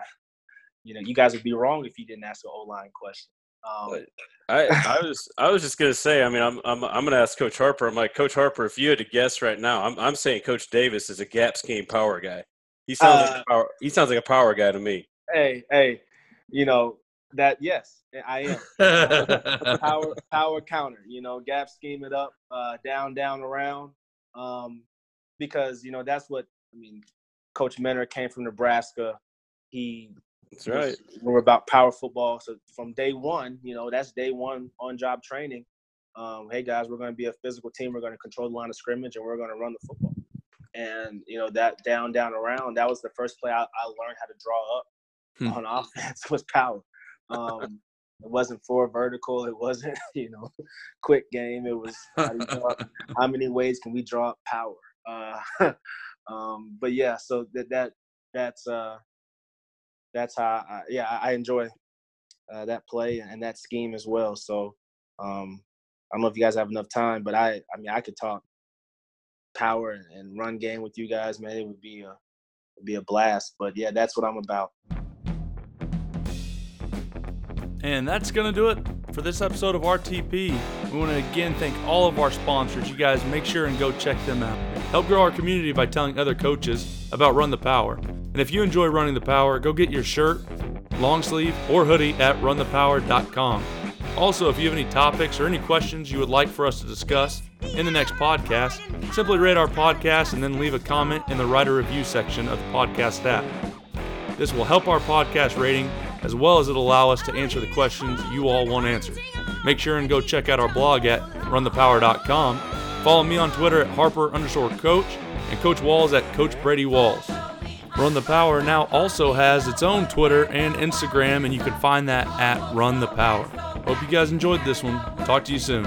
you know, you guys would be wrong if you didn't ask an O line question. Um, I, I was I was just gonna say. I mean, I'm I'm I'm gonna ask Coach Harper. I'm like Coach Harper. If you had to guess right now, I'm I'm saying Coach Davis is a gap scheme power guy. He sounds uh, like a power, he sounds like a power guy to me. Hey hey, you know that yes I am power power counter. You know gap scheme it up, uh, down down around, um, because you know that's what I mean. Coach Minter came from Nebraska. He that's right. We're about power football. So from day one, you know, that's day one on job training. Um, hey guys, we're going to be a physical team. We're going to control the line of scrimmage, and we're going to run the football. And you know that down, down, around. That was the first play I, I learned how to draw up hmm. on offense was power. Um, it wasn't four vertical. It wasn't you know quick game. It was how, draw, how many ways can we draw up power? Uh, um, but yeah, so that that that's uh, that's how I, yeah I enjoy uh, that play and that scheme as well. So um, I don't know if you guys have enough time, but I I mean I could talk power and run game with you guys, man. It would be a be a blast. But yeah, that's what I'm about. And that's gonna do it for this episode of RTP. We want to again thank all of our sponsors. You guys make sure and go check them out. Help grow our community by telling other coaches about Run the Power. And if you enjoy running the power, go get your shirt, long sleeve, or hoodie at runthepower.com. Also, if you have any topics or any questions you would like for us to discuss in the next podcast, simply rate our podcast and then leave a comment in the writer review section of the podcast app. This will help our podcast rating as well as it'll allow us to answer the questions you all want answered. Make sure and go check out our blog at runthepower.com. Follow me on Twitter at Harper underscore coach and Coach Walls at Coach Brady Walls. Run the Power now also has its own Twitter and Instagram, and you can find that at Run the Power. Hope you guys enjoyed this one. Talk to you soon.